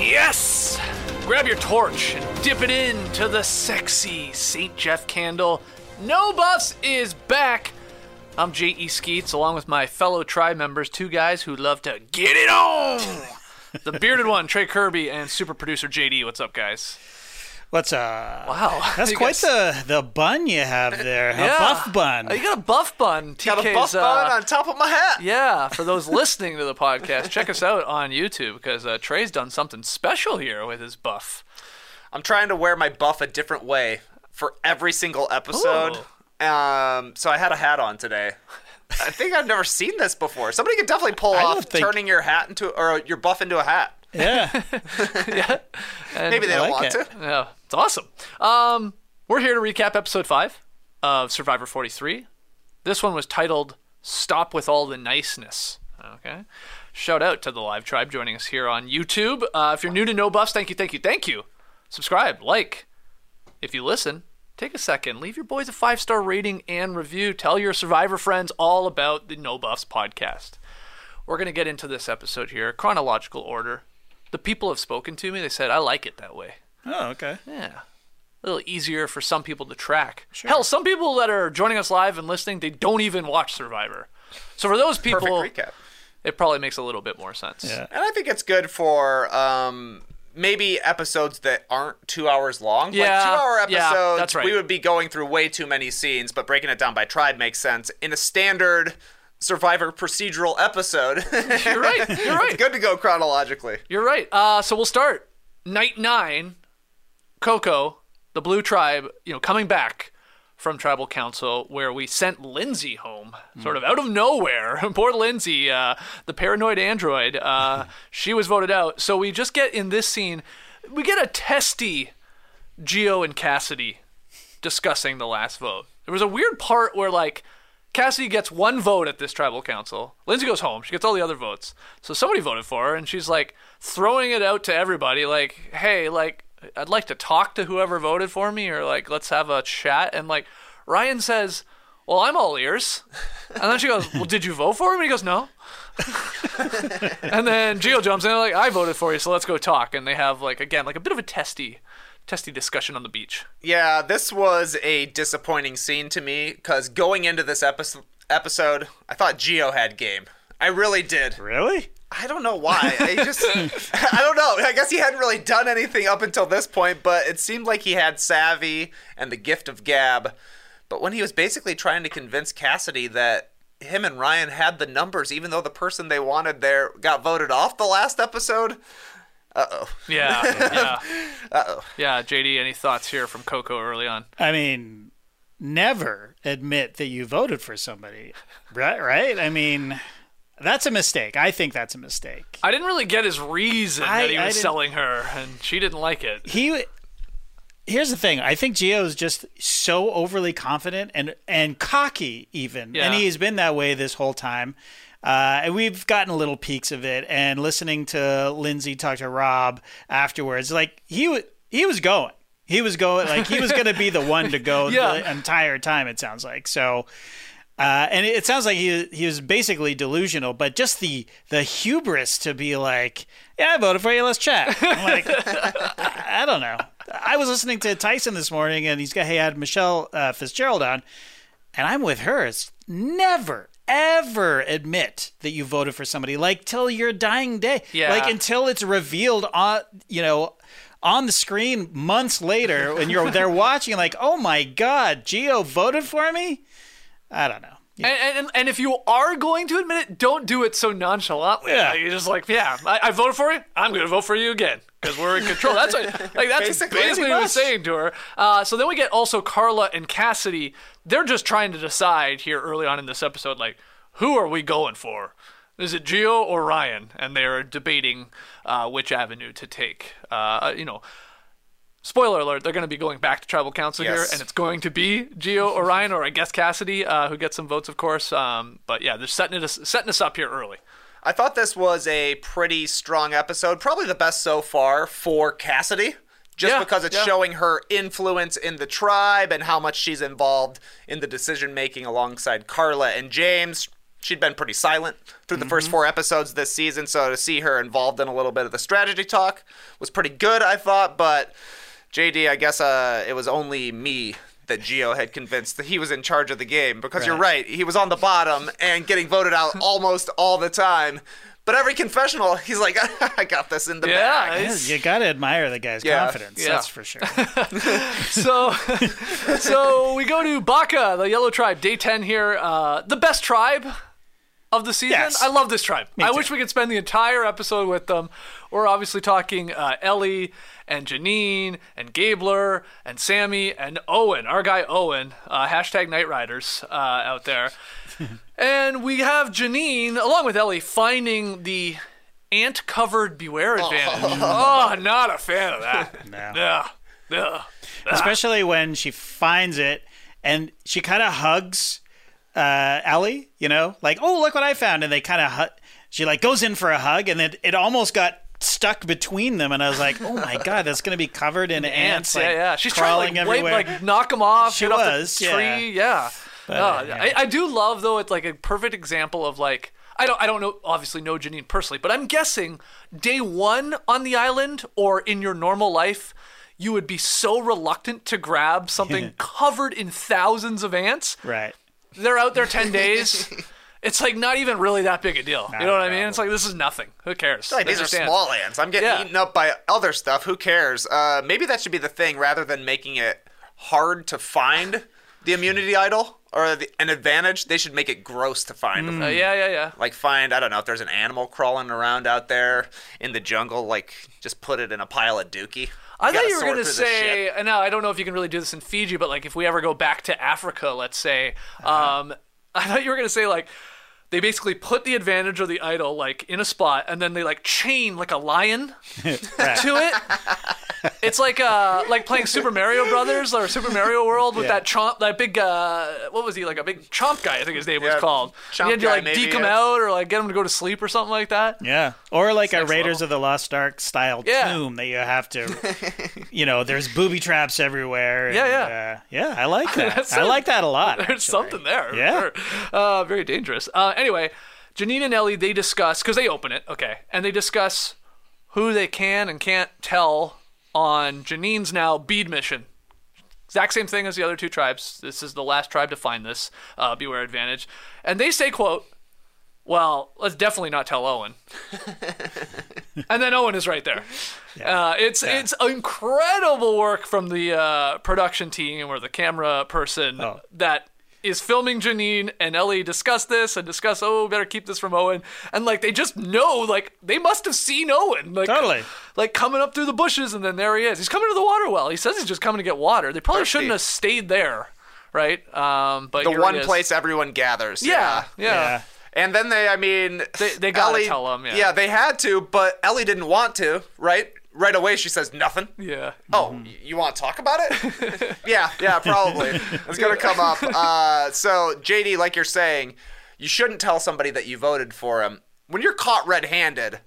Yes! Grab your torch and dip it into the sexy St. Jeff candle. No Buffs is back. I'm J.E. Skeets, along with my fellow tribe members, two guys who love to get it on. the bearded one, Trey Kirby, and super producer JD. What's up, guys? What's uh? Wow, That's You quite guys- the the bun you have there. Yeah. A buff bun. Oh, you got a buff bun. Got a buff uh, bun on top of my hat. Yeah, for those listening to the podcast, check us out on YouTube because uh, Trey's done something special here with his buff. I'm trying to wear my buff a different way for every single episode. Um, so I had a hat on today. I think I've never seen this before. Somebody could definitely pull I off think- turning your hat into or your buff into a hat. yeah. Maybe they I don't like want it. to. Yeah, it's awesome. Um, we're here to recap episode five of Survivor 43. This one was titled "Stop with All the Niceness." Okay. Shout out to the live tribe joining us here on YouTube. Uh, if you're new to No Buffs, thank you, thank you, thank you. Subscribe, like. If you listen, take a second, leave your boys a five star rating and review. Tell your Survivor friends all about the No Buffs podcast. We're going to get into this episode here, chronological order. The people have spoken to me. They said, I like it that way. Oh, okay. Yeah. A little easier for some people to track. Sure. Hell, some people that are joining us live and listening, they don't even watch Survivor. So for those people, Perfect recap. it probably makes a little bit more sense. Yeah. And I think it's good for um, maybe episodes that aren't two hours long. Yeah, like two hour yeah, episodes, that's right. we would be going through way too many scenes, but breaking it down by tribe makes sense. In a standard Survivor procedural episode, You're right. You're right. it's good to go chronologically. You're right. Uh, so we'll start night nine. Coco, the Blue Tribe, you know, coming back from Tribal Council, where we sent Lindsay home, sort of out of nowhere. Poor Lindsay, uh, the paranoid android. Uh, she was voted out. So we just get in this scene, we get a testy Geo and Cassidy discussing the last vote. There was a weird part where like Cassidy gets one vote at this tribal council. Lindsay goes home. She gets all the other votes. So somebody voted for her, and she's like throwing it out to everybody, like, "Hey, like, I'd like to talk to whoever voted for me, or like, let's have a chat." And like, Ryan says, "Well, I'm all ears," and then she goes, "Well, did you vote for him?" And he goes, "No." and then Geo jumps in, like, "I voted for you, so let's go talk." And they have like again, like a bit of a testy, testy discussion on the beach. Yeah, this was a disappointing scene to me because going into this episode, episode, I thought Geo had game. I really did. Really? I don't know why. I just, I don't know. I guess he hadn't really done anything up until this point, but it seemed like he had savvy and the gift of gab. But when he was basically trying to convince Cassidy that him and Ryan had the numbers, even though the person they wanted there got voted off the last episode. Uh oh. Yeah, yeah. Uh oh. Yeah, JD, any thoughts here from Coco early on? I mean, never admit that you voted for somebody. Right? Right? I mean, that's a mistake. I think that's a mistake. I didn't really get his reason I- that he I was didn't- selling her, and she didn't like it. he here's the thing i think Geo's just so overly confident and and cocky even Yeah. and he's been that way this whole time uh, and we've gotten little peeks of it and listening to lindsay talk to rob afterwards like he was he was going he was going like he was going to be the one to go Yeah. the entire time it sounds like so uh, and it sounds like he he was basically delusional, but just the the hubris to be like, "Yeah, I voted for you. Let's chat." I'm like, I, I don't know. I was listening to Tyson this morning, and he's got he had Michelle uh, Fitzgerald on, and I'm with her. It's never ever admit that you voted for somebody like till your dying day, Yeah. like until it's revealed on you know on the screen months later when you're there watching, like, oh my god, Geo voted for me. I don't know. And, and and if you are going to admit it, don't do it so nonchalantly. Yeah. Like, you're just like, yeah, I, I voted for you. I'm going to vote for you again because we're in control. That's what, like that's Basically. basically, what he was saying to her. Uh, so then we get also Karla and Cassidy. They're just trying to decide here early on in this episode, like, who are we going for? Is it Geo or Ryan? And they're debating uh, which avenue to take. Uh, you know, spoiler alert, they're going to be going back to tribal council here, and it's going to be Geo Orion or I guess Cassidy, uh, who gets some votes, of course. Um, but yeah, they're setting it setting us up here early. I thought this was a pretty strong episode, probably the best so far for Cassidy. Just Yeah, because it's yeah. showing her influence in the tribe and how much she's involved in the decision making alongside Karla and James. She'd been pretty silent through the first four episodes this season, so to see her involved in a little bit of the strategy talk was pretty good, I thought. But JD, I guess uh, it was only me that Geo had convinced that he was in charge of the game because you're right, he was on the bottom and getting voted out almost all the time. But every confessional, he's like, I got this in the Yeah, bag. Yeah, it's- you gotta admire the guy's Yeah, confidence. yeah. That's for sure. so so we go to Baka, the Yellow Tribe, day ten here. Uh, the best tribe of the season. Yes. I love this tribe. I too. wish we could spend the entire episode with them. We're obviously talking uh, Elie and Jeanine and Gabler and Sami and Owen, our guy Owen, uh, hashtag Night Riders uh, out there. and we have Jeanine, along with Elie, finding the ant covered beware advantage. Oh, not a fan of that. No. Yeah. Yeah. Especially when she finds it and she kind of hugs uh, Elie, you know, like, oh, look what I found. And they kind of, hu- she like goes in for a hug and then it almost got stuck between them. And I was like, oh my God, that's going to be covered in ants. ants. yeah, like, yeah. She's crawling trying to like, everywhere. like knock them off. She get off was, the yeah. tree. Yeah. But, uh, yeah. I, I do love though. It's like a perfect example of like I don't I don't know obviously know Jeanine personally, but I'm guessing day one on the island or in your normal life. You would be so reluctant to grab something covered in thousands of ants. right. They're out there 10 days. It's like not even really that big a deal. you know what I mean? It's like this is nothing. Who cares? Like, these are small ants. I'm getting Yeah. eaten up by other stuff. Who cares? Uh, maybe that should be the thing rather than making it hard to find the immunity idol or the, an advantage. They should make it gross to find. Uh, yeah, yeah, yeah. Like find I don't know if there's an animal crawling around out there in the jungle. Like just put it in a pile of dookie. I thought you were going to say, now I don't know if you can really do this in Fiji, but like if we ever go back to Africa, let's say, Uh-huh. um, I thought you were going to say like they basically put the advantage of the idol like in a spot, and then they like chain like a lion to it. It's like uh like playing Super Mario Brothers or Super Mario World with Yeah. that chomp, that big uh what was he like a big chomp guy? I think his name was called. chomp you had to guy, like maybe, deke him out or like get him to go to sleep or something like that. Yeah. Or like a Raiders level. of the Lost Ark style Yeah. tomb that you have to, you know, there's booby traps everywhere. and, Yeah, yeah. Uh, yeah, I like that. I like that a lot. There's actually. something there. Yeah. Sure. Uh, very dangerous. Uh, anyway, Jeanine and Elie, they discuss, because they open it, okay, and they discuss who they can and can't tell on Jeanine's now bead mission. Exact same thing as the other two tribes. This is the last tribe to find this uh, beware advantage. And they say, quote, well, let's definitely not tell Owen. and then Owen is right there. Uh, it's it's incredible work from the uh, production team or the camera person Oh. that is filming Jeanine and Elie discuss this and discuss oh better keep this from Owen and like they just know like they must have seen Owen like Totally. like coming up through the bushes and then there he is he's coming to the water well he says he's just coming to get water they probably Thirsty. shouldn't have stayed there right um but the one place everyone gathers. yeah yeah, Yeah. And then they, I mean, They- they gotta Elie- tell 'em, yeah. they had to, but Elie didn't want to. Right, right away she says nothing. yeah. Oh, y- you want to talk about it? yeah, yeah, probably. It's gonna come up. Uh, so JD, like you're saying, you shouldn't tell somebody that you voted for him when you're caught red-handed.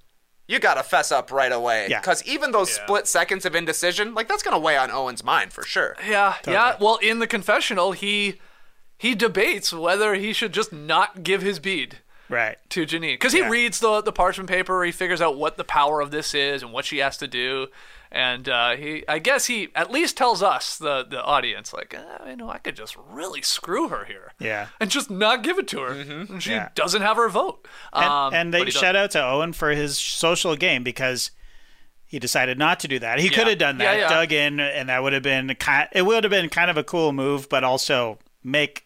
You gotta fess up right away. Yeah. Because even those split seconds of indecision, like that's gonna weigh on Owen's mind for sure. Yeah, yeah. Well, in the confessional, he he debates whether he should just not give his bead Right. to Jeanine because he Yeah. reads the the parchment paper. He figures out what the power of this is and what she has to do, and uh, he I guess he at least tells us the the audience like eh, you know I could just really screw her here. Yeah. And just not give it to her, and she Yeah. doesn't have her vote. And, um, and they shout out to Owen for his social game because he decided not to do that. He could have done Yeah, that, yeah. dug in, and that would have been kind. It would have been kind of a cool move, but also make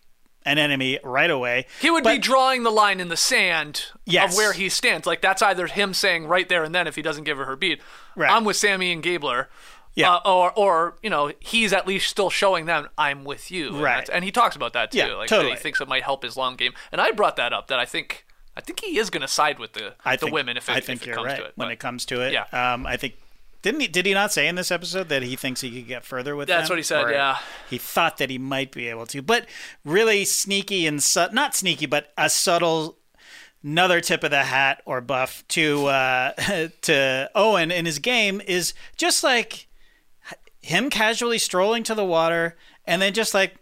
an enemy right away. He would be drawing the line in the sand Yes. of where he stands. Like that's either him saying right there and then if he doesn't give her her bead, Right. I'm with Sami and Gabler. Yeah. Uh, or, or you know, he's at least still showing them I'm with you. And Right. And he talks about that too. Yeah, like totally. he thinks it might help his long game. And I brought that up that I think I think he is going to side with the I the think, women if it, I if think it you're comes right to it. when But it comes to it. Yeah. Um, I think didn't he? Did he not say in this episode that he thinks he could get further with That's them? what he said. Or Yeah. He thought that he might be able to, but really sneaky and su- not sneaky, but a subtle. Another tip of the hat or buff to uh, to Owen in his game is just like him casually strolling to the water and then just like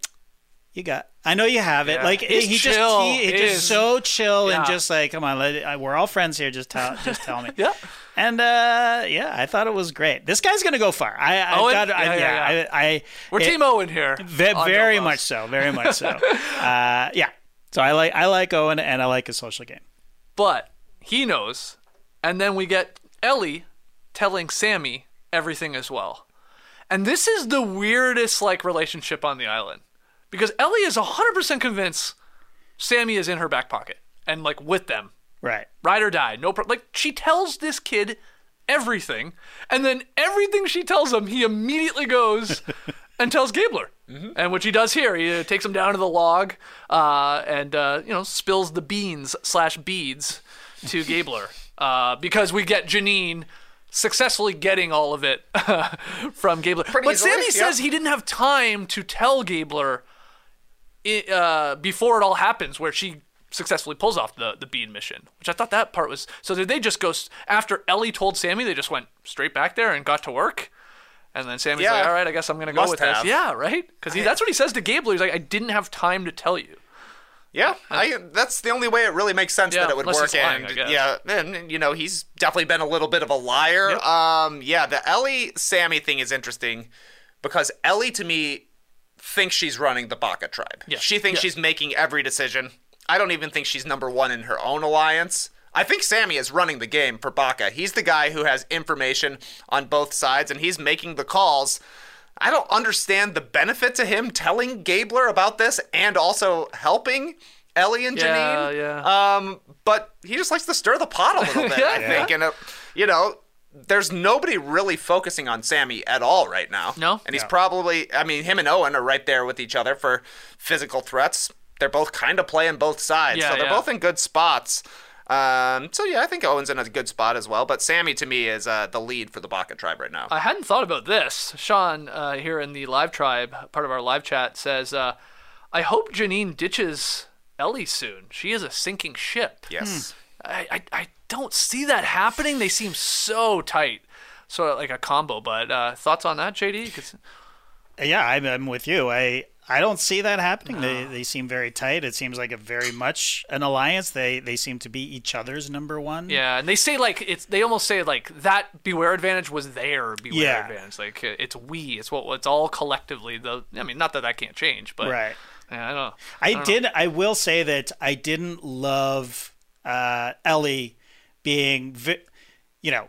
you got I know you have it Yeah. like He's he chill. just he, he He just is. so chill and just like come on let it, I, we're all friends here just tell just tell me Yeah. And uh, yeah I thought it was great this guy's gonna go far I I Owen? got I, Yeah, yeah, yeah, I, I We're it- Team Owen here. ve- very much so very much so uh, yeah so I like I like Owen and I like his social game But he knows. And then we get Elie telling Sami everything as well. And this is the weirdest like relationship on the island. Because Elie is 100% convinced Sami is in her back pocket and like with them. Right Ride or die. No pro- like she tells this kid everything and then everything she tells him he immediately goes and tells Gabler. And which he does here, he uh, takes him down to the log uh, and uh, you know spills the beans slash beads to Gabler uh, because we get Jeanine successfully getting all of it from Gabler. but easily, Sami yep. says he didn't have time to tell Gabler i uh, before it all happens, where she successfully pulls off the the bead mission, which I thought that part was. So did they just go after Elie told Sami? They just went straight back there and got to work. And then Sami's Yeah. like, "All right, I guess I'm gonna go with have. this." Yeah, right. Because that's what he says to Gabler. He's like, "I didn't have time to tell you." Yeah, I, that's the only way it really makes sense Yeah, that it would work. lying, and yeah, and you know he's definitely been a little bit of a liar. Yep. Um, yeah, the Elie Sami thing is interesting because Elie to me thinks she's running the Baka tribe. Yeah. She thinks Yeah. she's making every decision. I don't even think she's number one in her own alliance. I think Sami is running the game for Baka. He's the guy who has information on both sides and he's making the calls. I don't understand the benefit to him telling Gabler about this and also helping Elie and Yeah, Jeanine. yeah. Um, but he just likes to stir the pot a little bit, Yeah. I think. And, uh, you know, there's nobody really focusing on Sami at all right now. No? And he's probably, I mean, him and Owen are right there with each other for physical threats. They're both kind of playing both sides. Yeah, so they're yeah. both in good spots. Um, so yeah, I think Owen's in a good spot as well. But Sami to me is uh, the lead for the Baka tribe right now. I hadn't thought about this. Sean uh, here in the live tribe, part of our live chat, says, uh, "I hope Jeanine ditches Elie soon. She is a sinking ship." yes. I, I, I don't see that happening. They seem so tight, sort of like a combo. But uh, thoughts on that, JD? 'Cause- Yeah, I'm, I'm with you. I I don't see that happening. They they seem very tight. It seems like a very much an alliance. They they seem to be each other's number one. yeah, and they say like it's. They almost say like that beware advantage was their beware Yeah. advantage. Like uh, it's we. It's what it's all collectively. The I mean, not that that can't change, but Right. Yeah, I don't know. I, did. I will say that I didn't love uh, Elie being, vi- you know,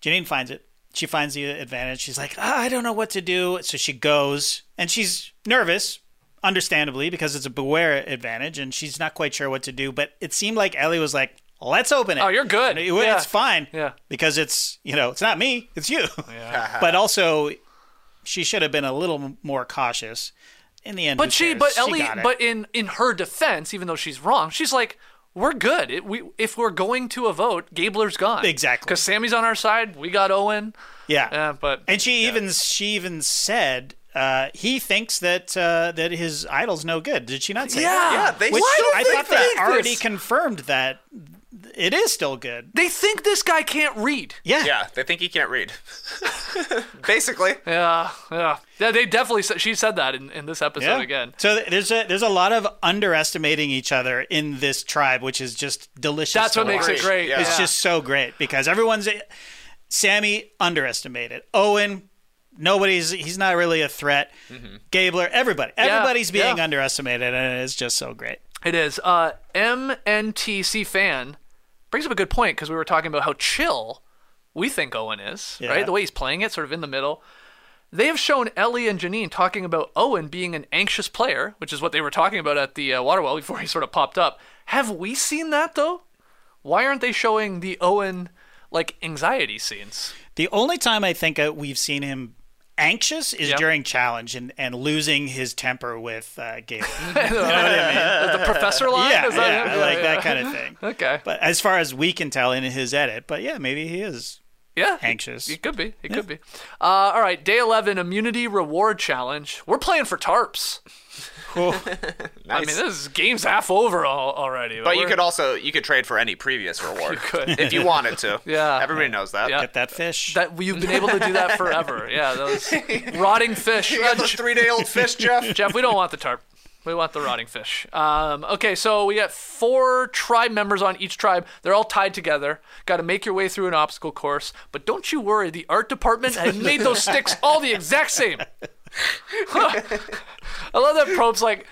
Jeanine finds it. She finds the advantage. She's like, ah, I don't know what to do. So she goes, and she's nervous, understandably, because it's a beware advantage, and she's not quite sure what to do. But it seemed like Elie was like, Let's open it. Oh, you're good. It- Yeah. It's fine. Yeah. Because it's you know it's not me, it's you. Yeah. but also, she should have been a little more cautious. In the end, But she, cares? but Elie, got it. but in in her defense, even though she's wrong, she's like, we're good. It, we if we're going to a vote, Gabler's gone. Exactly. Because Sami's on our side. We got Owen. Yeah. Uh, but and she even she even said uh, he thinks that uh, that his idol's no good. Did she not say Yeah. that? Yeah, they Which still I think thought they that. already confirmed that it is still good. they think this guy can't read. Yeah. Yeah, they think he can't read. Basically. Yeah, yeah, yeah. They definitely said she said that in, in this episode Yeah. again. So there's a there's a lot of underestimating each other in this tribe, which is just delicious. That's to what makes it great. Yeah. It's Yeah. just so great because everyone's Sami underestimated. Owen, nobody's he's not really a threat. Gabler, everybody, everybody's being Mm-hmm. yeah. underestimated, and it's just so great. It is. Uh, MNTC fan brings up a good point because we were talking about how chill we think Owen is, Yeah. right? The way he's playing it, sort of in the middle. they have shown Elie and Jeanine talking about Owen being an anxious player, which is what they were talking about at the uh, water well before he sort of popped up. Have we seen that though? Why aren't they showing the Owen like anxiety scenes? The only time I think uh, we've seen him anxious is Yeah. during challenge and, and losing his temper with uh, Galen. You know what I mean? the professor line? Yeah, Is that yeah, like yeah. that kind of thing. Okay. But as far as we can tell in his edit, but yeah, maybe he is. Yeah. Anxious. It could be. He could be. Uh, all right. Day 11, immunity reward challenge. We're playing for tarps. I mean, this is game's half over al- already. But you could also you could trade for any previous reward You could. if you wanted to. Yeah. everybody knows that. Yeah. Get that fish. that you've been able to do that forever. Yeah, those rotting fish. You got those three day old fish, Jeff. Jeff, we don't want the tarp. We want the rotting fish. Um, okay, so we got four tribe members on each tribe. They're all tied together. Got to make your way through an obstacle course. But don't you worry, the art department has made those sticks all the exact same. I love that Probst's like,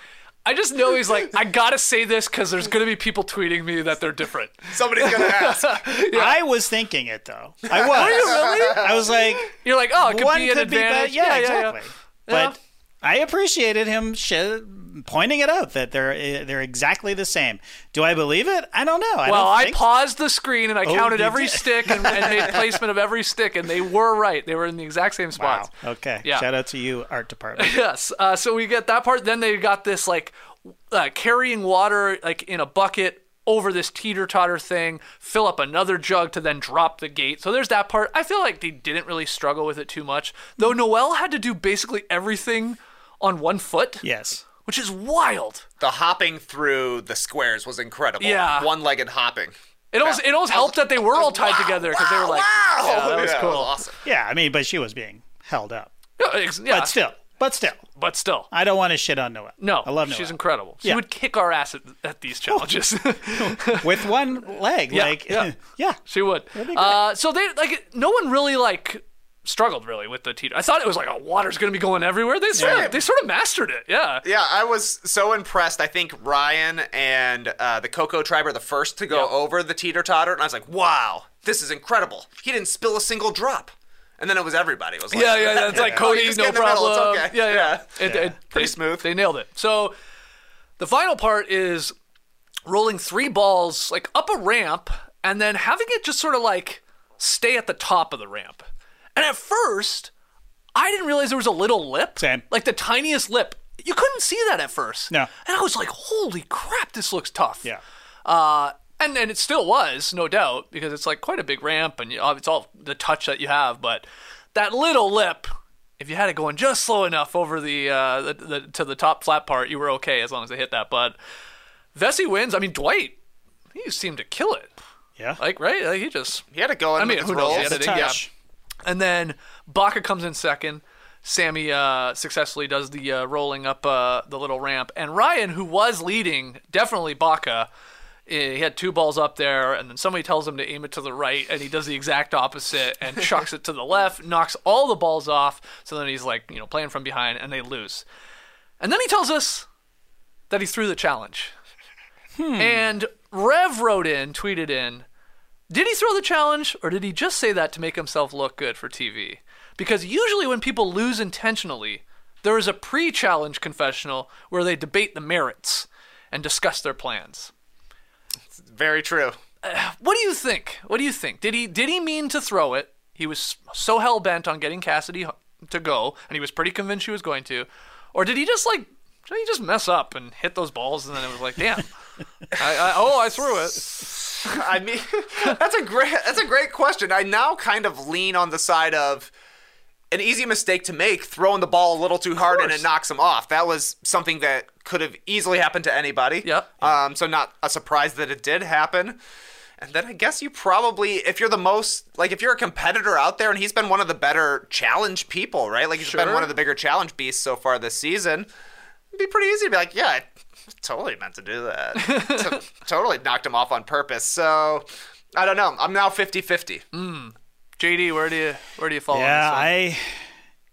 I just know he's like, I gotta say this because there's gonna be people tweeting me that they're different. Somebody's gonna ask. I was thinking it though. I was. Really I was like, You're like, oh, it could one be an could be bad. Yeah, yeah, exactly. Yeah. But I appreciated him sh- pointing it out that they're eh, they're exactly the same. Do I believe it? I don't know. I Well, don't I paused the screen and I Oh, counted every did? stick and, and made placement of every stick, and they were right. They were in the exact same Wow. Okay. Yeah. Shout out to you, art department. Yes. Uh, so we get that part. Then they got this like uh, carrying water like in a bucket over this teeter totter thing, fill up another jug to then drop the gate. So there's that part. I feel like they didn't really struggle with it too much, though. Noelle had to do basically everything on one foot, yes. Which is wild. The hopping through the squares was incredible. Yeah. one legged hopping. It almost it almost helped that they were all tied Wow, together because they were like, wow, yeah, that was Yeah, cool. awesome. Yeah. I mean, but she was being held up. Yeah, ex- yeah, But still. But still. but still. I don't want to shit on Noelle. No, I love Noelle. she's incredible. She Yeah. would kick our ass at, at these challenges. With one leg. Yeah, like, yeah. yeah. she would. Uh, so they like no one really like struggled really with the teeter. I thought it was like, oh, water's gonna be going everywhere. They sort Yeah. of they sort of mastered it. Yeah. Yeah, I was so impressed. I think Ryan and uh, the Coco tribe are the first to go Yeah. over the teeter totter, and I was like, "Wow, this is incredible." He didn't spill a single drop, and then it was everybody. It was like, Yeah, yeah, yeah. It's like Cody, you no get in the middle, it's problem. okay. Yeah, yeah. It- Yeah. it- Pretty they- smooth. They nailed it. So the final part is rolling three balls like up a ramp and then having it just sort of like stay at the top of the ramp. And at first, I didn't realize there was a little lip. Same. Like the tiniest lip. You couldn't see that at first. No. And I was like, holy crap, this looks tough. Yeah. Uh, and and it still was, no doubt, because it's like quite a big ramp, and you, it's all the touch that you have. But that little lip, if you had it going just slow enough over the, uh, the, the to the top flat part, you were okay as long as they hit that. But Vesi wins. I mean, Dwight, he seemed to kill it. Yeah. Like right, like he just He had it going. I mean, with who his knows? rolls. He had it in- yeah. And then Baka comes in second. Sami uh, successfully does the uh, rolling up uh, the little ramp, and Ryan, who was leading, definitely Baka. eh, He had two balls up there, and then somebody tells him to aim it to the right, and he does the exact opposite and chucks it to the left, knocks all the balls off. So then he's like, you know, playing from behind, and they lose. And then he tells us that he threw the challenge. And Rev wrote in, tweeted in, did he throw the challenge or did he just say that to make himself look good for TV? Because usually when people lose intentionally, there is a pre challenge confessional where they debate the merits and discuss their plans. It's Very true. What do you think? What do you think? Did he did he mean to throw it? He was so hell bent on getting Cassidy to go, and he was pretty convinced she was going to, or did he just like did he just mess up and hit those balls, and then it was like, damn, I, I, oh, I threw it. I mean, that's a great that's a great question. I now kind of lean on the side of an easy mistake to make, throwing the ball a little too hard and it knocks him off. That was something that could have easily happened to anybody. Yep. Um, so not a surprise that it did happen. And then I guess you probably, if you're the most, like if you're a competitor out there, and he's been one of the better challenge people, right? Like he's been one of the bigger challenge beasts so far this season. It'd be pretty easy to be like, yeah, totally meant to do that. To- totally knocked him off on purpose. So I don't know. I'm now 50 50. JD, where do you where do you fall? Yeah, on this one? I.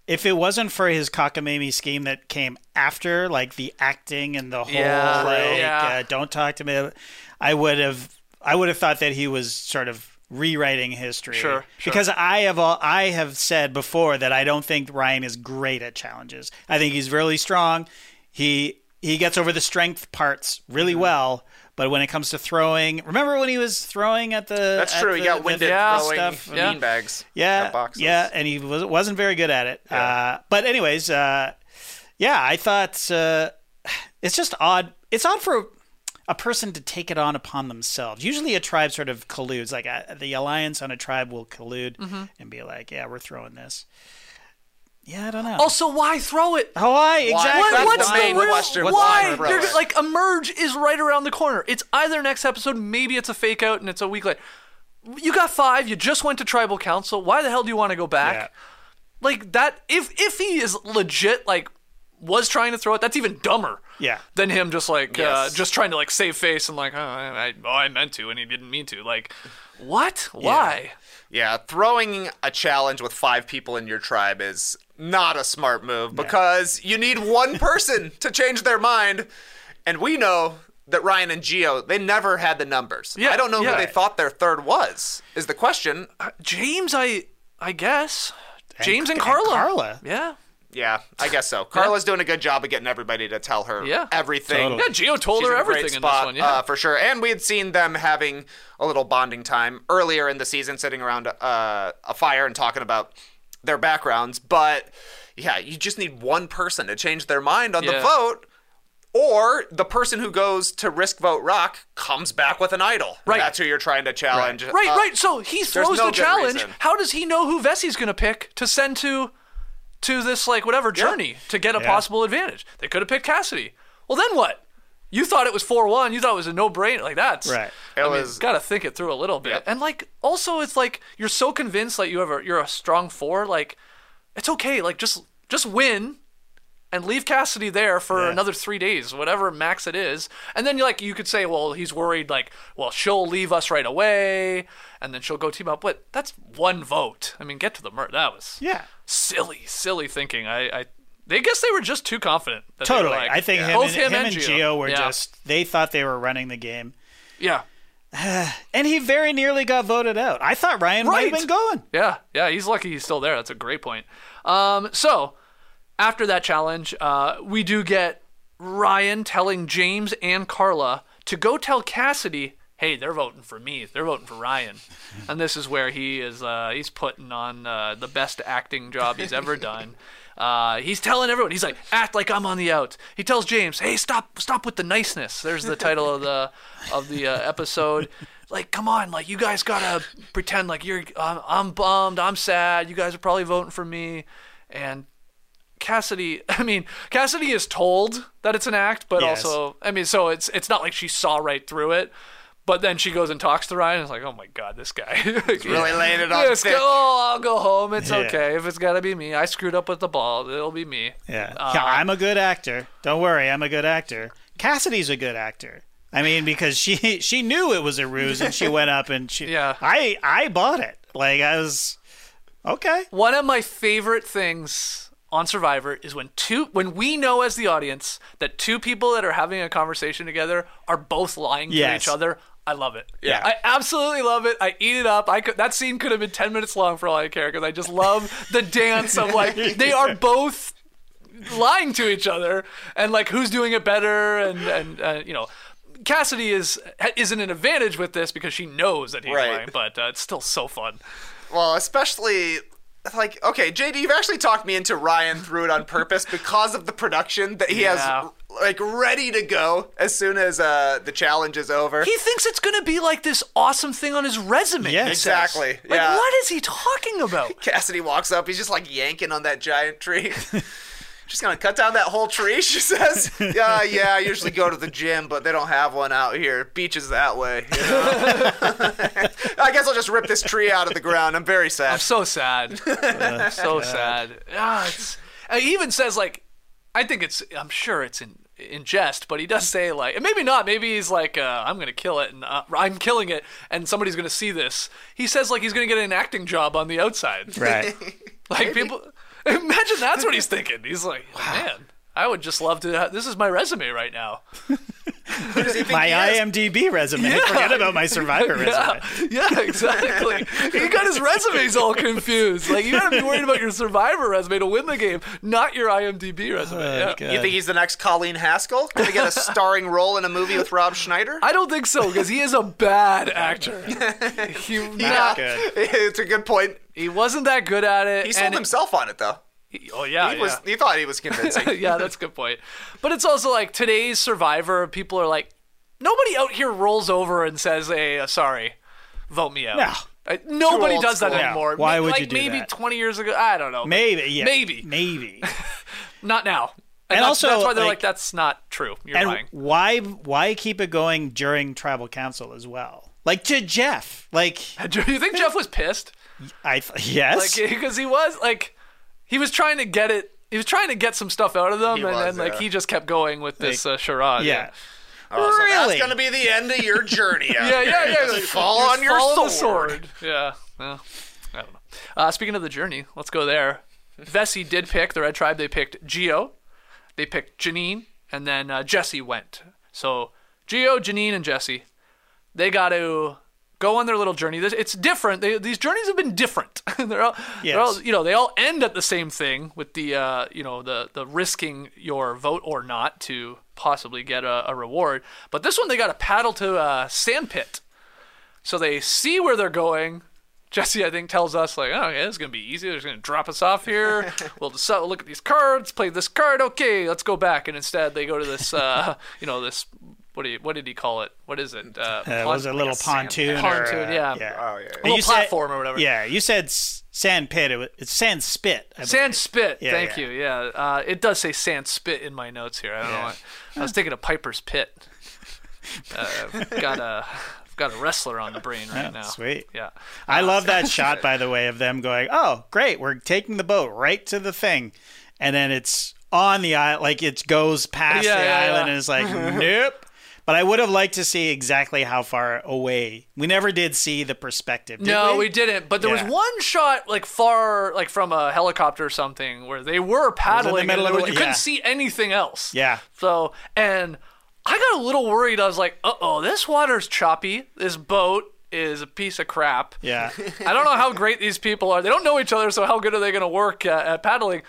If it wasn't for his cockamamie scheme that came after, like the acting and the whole Yeah, like yeah. uh, "don't talk to me," I would have, I would have thought that he was sort of rewriting history. Sure, sure. Because I have all, I have said before that I don't think Ryan is great at challenges. I think he's really strong. He he gets over the strength parts really Mm-hmm. well. But when it comes to throwing, remember when he was throwing at the? That's at true. He got winded Yeah, throwing stuff? Yeah. beanbags. Yeah, boxes. yeah, and he was, wasn't very good at it. Uh, but anyways, uh, yeah, I thought uh, it's just odd. It's odd for a person to take it on upon themselves. Usually, a tribe sort of colludes. Like uh, the alliance on a tribe will collude Mm-hmm. and be like, "Yeah, we're throwing this." Yeah, I don't know. Also, why throw it? Hawaii, exactly. What- That's what's the the, main real, question. What's Why? the throw You're, like emerge is right around the corner. It's either next episode, maybe it's a fake out, and it's a week later. You got five. You just went to tribal council. Why the hell do you want to go back? Yeah. Like that. If if he is legit, like was trying to throw it, that's even dumber. Yeah. Than him just like uh, just trying to like save face and like oh I, I, oh, I meant to and he didn't mean to. Like what? Why? Yeah, throwing a challenge with five people in your tribe is not a smart move because you need one person to change their mind. And we know that Ryan and Geo, they never had the numbers. Yeah, I don't know yeah. who they thought their third was, is the question. James, I I guess James and, and Karla. Karla. Yeah. Yeah, I guess so. Karla's doing a good job of getting everybody to tell her Yeah. everything. Totally. Yeah, Geo told She's her in a great everything in spot, this one. Yeah. uh, for sure. And we had seen them having a little bonding time earlier in the season, sitting around uh, a fire and talking about their backgrounds. But yeah, you just need one person to change their mind on the vote. Or the person who goes to risk vote rock comes back with an idol. Right. That's who you're trying to challenge. Right, Uh, right. So he throws no the challenge. reason. How does he know who Vesi's going to pick to send to to this like whatever journey to get a Yeah. possible advantage? They could have picked Cassidy. Well, then what? You thought it was four one. You thought it was a no brainer. Like that's Right. It I was- got to think it through a little bit. Yep. And like also, it's like you're so convinced that you have a you're a strong four. Like it's okay. Like just just win. And leave Cassidy there for Yeah. another three days, whatever max it is, and then you like you could say, well, he's worried, like, well, she'll leave us right away, and then she'll go team up. But that's one vote. I mean, get to the murder. That was Yeah. silly, silly thinking. I, I, they guess they were just too confident. that Totally. like- I think yeah. him, both and, him and Geo. Geo were Yeah. just, they thought they were running the game. yeah, And he very nearly got voted out. I thought Ryan might have been going. Yeah, yeah, he's lucky he's still there. That's a great point. Um, so after that challenge, uh, we do get Ryan telling James and Karla to go tell Cassidy, "Hey, they're voting for me. They're voting for Ryan." and this is where he is. Uh, he's putting on uh, the best acting job he's ever done. Uh, he's telling everyone. He's like, "Act like I'm on the out." He tells James, "Hey, stop, stop with the niceness." There's the title of the of the uh, episode. Like, come on, like you guys gotta pretend like you're. Um, I'm bummed. I'm sad. You guys are probably voting for me, and Cassidy. I mean, Cassidy is told that it's an act, but Yes. also, I mean, so it's it's not like she saw right through it. But then she goes and talks to Ryan. And it's like, oh my god, this guy really laying it on Yes, thick. go, oh, I'll go home. It's Yeah. okay. If it's got to be me, I screwed up with the ball. It'll be me. Yeah. Uh, yeah, I'm a good actor. Don't worry, I'm a good actor. Cassidy's a good actor. I mean, because she she knew it was a ruse and she went up and she Yeah. I I bought it. Like I was okay. One of my favorite things on Survivor is when two when we know as the audience that two people that are having a conversation together are both lying to each other. I love it. Yeah. I absolutely love it. I eat it up. I could that scene could have been ten minutes long for all I care because I just love the dance of like they are both lying to each other and like who's doing it better and and uh, you know Cassidy is isn't an advantage with this because she knows that he's Right. lying, but uh, it's still so fun. Well, especially like okay, JD, you've actually talked me into Ryan threw it on purpose because of the production that he Yeah. has like ready to go as soon as uh, the challenge is over. He thinks it's going to be like this awesome thing on his resume. Yes. he says. Exactly, Like, yeah. what is he talking about? Cassidy walks up, he's just like yanking on that giant tree. Just gonna cut down that whole tree, she says. Yeah, yeah, I usually go to the gym, but they don't have one out here. Beach is that way. you know? I guess I'll just rip this tree out of the ground. I'm very sad. I'm so sad. so sad. Ah, it's, uh, he even says like, I think it's. I'm sure it's in in jest, but he does say like, and maybe not. Maybe he's like, uh, I'm gonna kill it, and uh, I'm killing it, and somebody's gonna see this. He says like he's gonna get an acting job on the outside. Right. Like people, imagine that's what he's thinking. He's like, man, I would just love to. Have, this is my resume right now. my IMDb resume. Forget about my Survivor resume. Yeah, yeah, exactly. he got his resumes all confused. Like you gotta be worried about your Survivor resume to win the game, not your IMDb resume. Oh, yeah. You think he's the next Colleen Haskell? Gonna get a starring role in a movie with Rob Schneider? I don't think so because he is a bad actor. he, not, Good. it's a good point. he wasn't that good at it. He sold and- himself on it though. Oh yeah, He was. yeah. He thought he was convincing. yeah, that's a good point. But it's also like today's Survivor. People are like, nobody out here rolls over and says, "Hey, uh, sorry, vote me out." No. Uh, nobody old does that school. Yeah. anymore. Why Ma- would like you do maybe that? 20 years ago? I don't know. Maybe, yeah, Maybe. maybe. Not now. And that's, also, that's why they're like- like, "That's not true. You're and lying." why why keep it going during tribal council as well? Like to Jeff, like Do you think Jeff was pissed? I th- yes, Like because he was like, he was trying to get it. He was trying to get some stuff out of them, He and was, then like yeah. he just kept going with this uh, charade. yeah. Oh, so really? that's gonna be the end of your journey. out Yeah, yeah, here. yeah. Just like, fall just on your follow sword. the sword. Yeah. Well, I don't know. Uh, speaking of the journey, let's go there. Vesi did pick the Red Tribe. They picked Geo. They picked Jeanine, and then uh, Jesse went. So Geo, Jeanine, and Jesse, they got to go on their little journey. It's different. They, these journeys have been different. they're all, they're all, you know, they all end at the same thing with the, uh, you know, the the risking your vote or not to possibly get a, a reward. But this one, they got to paddle to a sand pit. So they see where they're going. Jesse, I think, tells us like, "Oh, yeah, it's gonna be easy. They're just gonna drop us off here. we'll just uh, look at these cards, play this card. Okay, let's go back." And instead, they go to this, uh, you know, this. What do you, What did he call it? What is it? Uh, Uh, was it a little sand pontoon? or, Pontoon, uh, yeah. Oh yeah. And little you said- platform or whatever. Yeah, you said sand pit. It was, it's sand spit. I Sand believe. spit. Yeah, Thank yeah. you. Yeah, uh, it does say sand spit in my notes here. I don't know. Why. I was thinking of Piper's Pit. Uh, I've got a, I've got a wrestler on the brain right Oh, now. sweet. Yeah. I love that shot, by the way, of them going, "Oh, great, we're taking the boat right to the thing," and then it's on the island, like it goes past Yeah, the yeah, island, yeah. and it's like, nope. But I would have liked to see exactly how far away. We never did see the perspective. Did no, we? we? didn't. But there Yeah. was one shot, like far, like from a helicopter or something, where they were paddling. middle and of there the- was- you couldn't see anything else. Yeah. So, and I got a little worried. I was like, "Uh oh, this water's choppy. This boat is a piece of crap." Yeah. I don't know how great these people are. They don't know each other, so how good are they going to work uh, at paddling?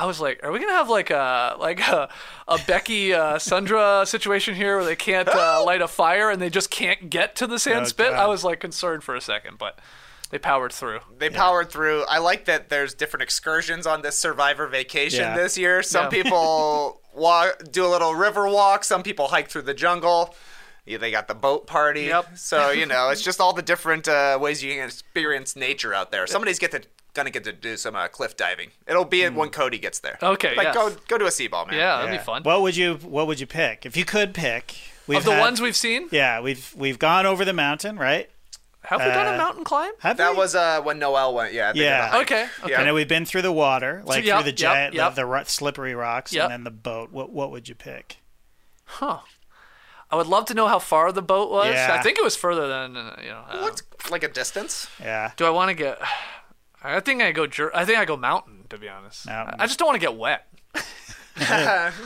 I was like, are we gonna have like a like a, a Becky uh, Sundra situation here where they can't uh, light a fire and they just can't get to the sand Oh, spit? God. I was like concerned for a second, but they powered through. They powered through. I like that there's different excursions on this Survivor vacation Yeah. this year. Some Yeah. people walk, do a little river walk. Some people hike through the jungle. Yeah, they got the boat party. Yep. So you know, it's just all the different uh, ways you can experience nature out there. Somebody's get to gonna get to do some uh, cliff diving. It'll be Hmm. when Cody gets there. Okay, Like yes. go go to a sea ball, man. Yeah, that'd Yeah. be fun. What would you What would you pick if you could pick? We've of the had- ones we've seen, Yeah, we've we've gone over the mountain, right? have we done Uh, a mountain climb? Have That we? was uh, when Noelle went. Yeah. they Yeah. Okay, okay. I know we've been through the water, like yep, through the giant, yep. the, the slippery rocks, Yep. and then the boat. What what would you pick? Huh. I would love to know how far the boat was. Yeah. I think it was further than uh, you know. uh, Looked like a distance. Yeah, do I want to get? I think I go. Jer- I think I go mountain. To be honest, Mountain. I just don't want to get wet.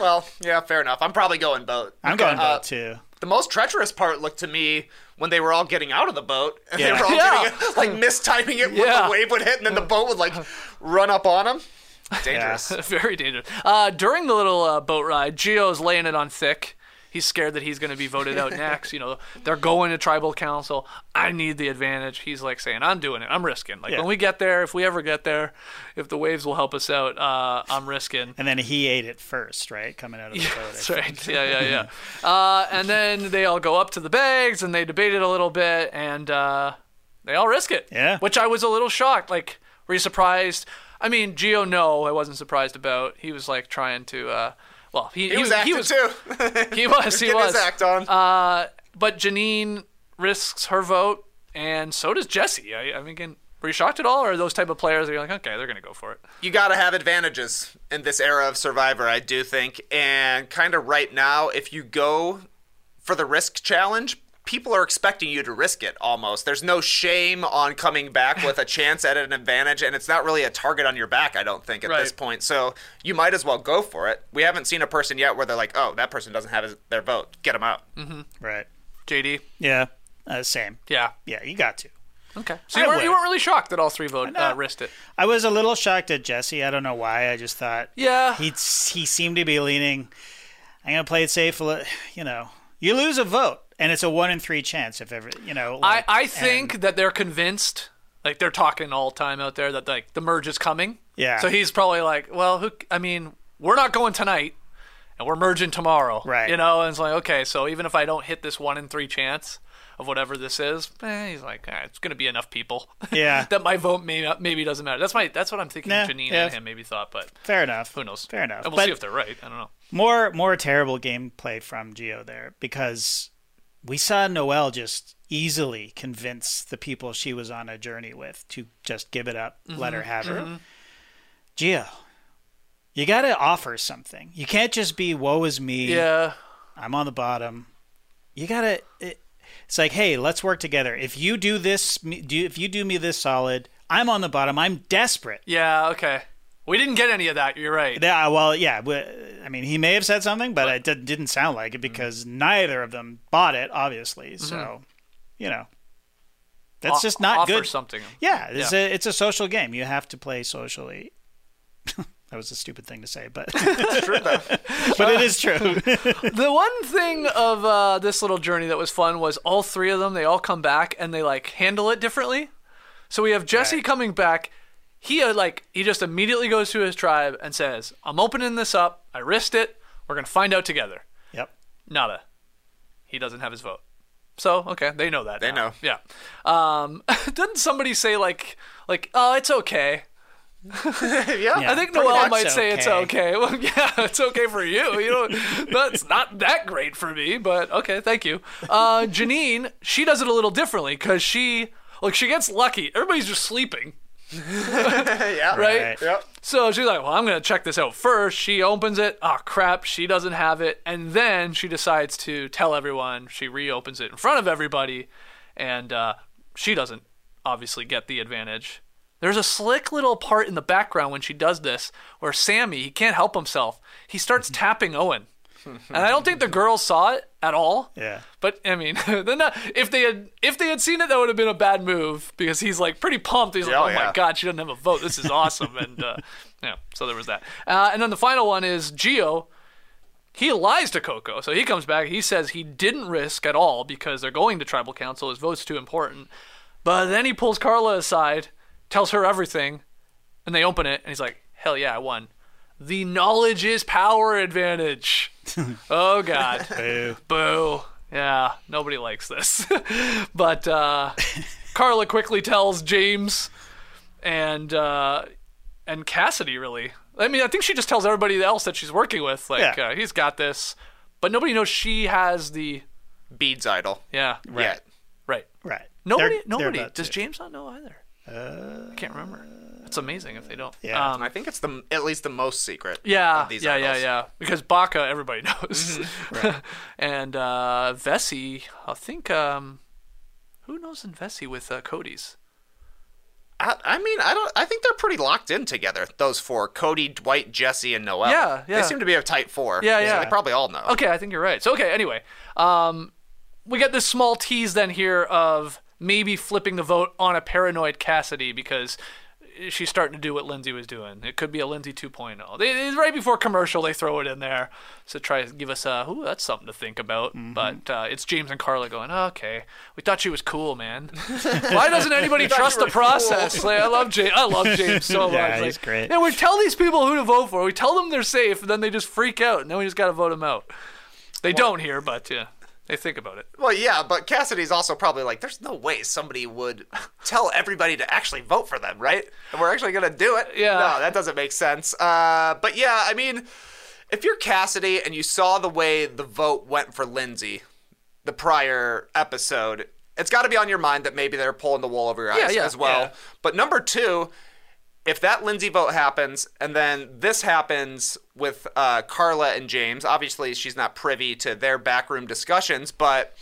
well, yeah, fair enough. I'm probably going boat. I'm going Uh, boat too. The most treacherous part looked to me when they were all getting out of the boat and they Yeah. were all Yeah. getting like mistiming it when Yeah. the wave would hit and then the boat would like run up on them. Dangerous. Very dangerous. Uh, during the little uh, boat ride, Geo's laying it on thick. He's scared that he's going to be voted out next. You know, they're going to tribal council. I need the advantage. He's like saying, "I'm doing it. I'm risking. Like Yeah. when we get there, if we ever get there, if the waves will help us out, uh, I'm risking." And then he ate it first, right? Coming out of the boat. That's right. Yeah, yeah, yeah. uh, and then they all go up to the bags and they debate it a little bit and uh, they all risk it. Yeah. Which I was a little shocked. Like, were you surprised? I mean, Geo, no, I wasn't surprised about. He was like trying to. Uh, well, he, He was acting too. He was. He was. his act on. Uh, but Jeanine risks her vote, and so does Jesse. I, I mean, again, were you shocked at all, or are those type of players that you're like, okay, they're gonna go for it? you got to have advantages in this era of Survivor, I do think. And kind of right now, if you go for the risk challenge, people are expecting you to risk it almost. There's no shame on coming back with a chance at an advantage, and it's not really a target on your back, I don't think, at this point. So you might as well go for it. We haven't seen a person yet where they're like, oh, that person doesn't have his, their vote. Get them out. Right. JD. Yeah. Uh, same. Yeah. Yeah, you got to. Okay. So you weren't, you weren't really shocked that all three voted No. uh, risked it. I was a little shocked at Jesse. I don't know why. I just thought Yeah. he he seemed to be leaning. I'm gonna play it safe. You know, you lose a vote, and it's a one in three chance if ever. You know, I, like- I think that they're convinced, like they're talking all the time out there that like the merge is coming. Yeah. So he's probably like, well, who? I mean, we're not going tonight, and we're merging tomorrow. Right. You know, and it's like, okay, so even if I don't hit this one in three chance of whatever this is, eh, he's like, eh, it's gonna be enough people. Yeah. that my vote maybe maybe doesn't matter. That's my that's what I'm thinking. Nah, Jeanine yeah. and him maybe thought, but fair enough. who knows? Fair enough. And we'll But see if they're right. I don't know. more more terrible gameplay from Geo there because we saw Noelle just easily convince the people she was on a journey with to just give it up, let Mm-hmm. her have her. Geo, you got to offer something. You can't just be "woe is me." Yeah. I'm on the bottom. You gotta. It, it's like, hey, let's work together. If you do this, do if you do me this solid, I'm on the bottom. I'm desperate. Yeah. Okay. We didn't get any of that. You're right. Yeah, uh, well, yeah. I mean, he may have said something, but it did, didn't sound like it mm-hmm. because neither of them bought it, obviously. Mm-hmm. So, you know, that's O- just not offer good. something. Yeah, it's Yeah. a it's a social game. You have to play socially. that was a stupid thing to say, but it's true though. but it is true. the one thing of uh, this little journey that was fun was all three of them. They all come back and they like handle it differently. So we have Jesse coming back. He uh, like he just immediately goes to his tribe and says, "I'm opening this up. I risked it. We're gonna find out together." yep. Nada. He doesn't have his vote. So okay, they know that. They now. know. Yeah. Um, didn't somebody say like like oh it's okay? yeah. I think Noelle might say it's okay. okay. Well, yeah, it's okay for you. You know, that's not that great for me, but okay, thank you. Uh, Jeanine, she does it a little differently because she like she gets lucky. Everybody's just sleeping, yeah. right? Right. Yep. So she's like, "Well, I'm gonna check this out first. She opens it. Oh crap, she doesn't have it, and then she decides to tell everyone. She reopens it in front of everybody, and uh, she doesn't obviously get the advantage. There's a slick little part in the background when she does this, where Sami he can't help himself. He starts tapping Owen, and I don't think the girls saw it at all. Yeah. But I mean, then if they had if they had seen it, that would have been a bad move because he's like pretty pumped. He's like, Oh, "Oh my god, she doesn't have a vote. This is awesome!" and uh, yeah, so there was that. Uh, and then the final one is Geo. He lies to Coco, so he comes back. He says he didn't risk at all because they're going to tribal council. His vote's too important. But then he pulls Karla aside, tells her everything, and they open it, and he's like, "Hell yeah, I won." The knowledge is power advantage. oh god. Boo. Boo. Yeah, nobody likes this. but uh, Karla quickly tells James and uh, and Cassidy really. I mean, I think she just tells everybody else that she's working with, like Yeah. uh, he's got this. But nobody knows she has the beads idol. yeah Right. right. Right. Nobody, They're- they're nobody. Does to. James not know either? I can't remember. It's amazing if they don't. Yeah. Um, I think it's the at least the most secret. Yeah, Of these yeah, yeah, idols. yeah. Because Baka, everybody knows, Mm-hmm. and uh, Vesi, I think. Um, who knows in Vesi with uh, Cody's? I, I mean, I don't. I think they're pretty locked in together. Those four: Cody, Dwight, Jesse, and Noelle. Yeah, yeah. They seem to be a tight four. Yeah, so yeah. They probably all know. Okay, I think you're right. So okay, anyway, um, we get this small tease then here of maybe flipping the vote on a paranoid Cassidy because she's starting to do what Lindsay was doing. It could be a Lindsay 2.0. They, they- right before commercial, they throw it in there to try to give us a, ooh, that's something to think about. But uh, it's James and Karla going, okay, we thought she was cool, man. Why doesn't anybody trust the process? Like, I love James. I love James so Yeah, much. he's Like, great. And we tell these people who to vote for. We tell them they're safe, and then they just freak out, and then we just got to vote them out. They don't here, but yeah, they think about it. Well, yeah, but Cassidy's also probably like, there's no way somebody would tell everybody to actually vote for them, right? And we're actually gonna do it. Yeah. No, that doesn't make sense. Uh, but yeah, I mean, if you're Cassidy and you saw the way the vote went for Lindsay, the prior episode, it's got to be on your mind that maybe they're pulling the wool over your eyes Yeah, yeah, as well. yeah. But number two, if that Lindsay vote happens and then this happens with uh, Karla and James, obviously she's not privy to their backroom discussions, but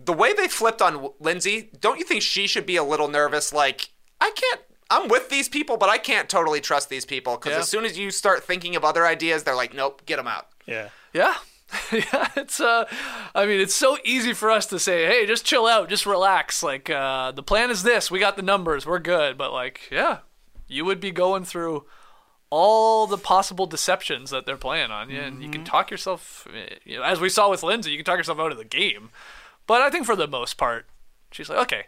the way they flipped on Lindsay, don't you think she should be a little nervous? Like, I can't. I'm with these people, but I can't totally trust these people because Yeah. as soon as you start thinking of other ideas, they're like, nope, get them out. Yeah. Yeah. yeah, it's uh I mean, it's so easy for us to say, "Hey, just chill out, just relax. Like uh the plan is this. We got the numbers. We're good." But like, yeah, you would be going through all the possible deceptions that they're playing on you, and you can talk yourself eh, you know, as we saw with Lindsay, you can talk yourself out of the game. But I think for the most part, she's like, "Okay,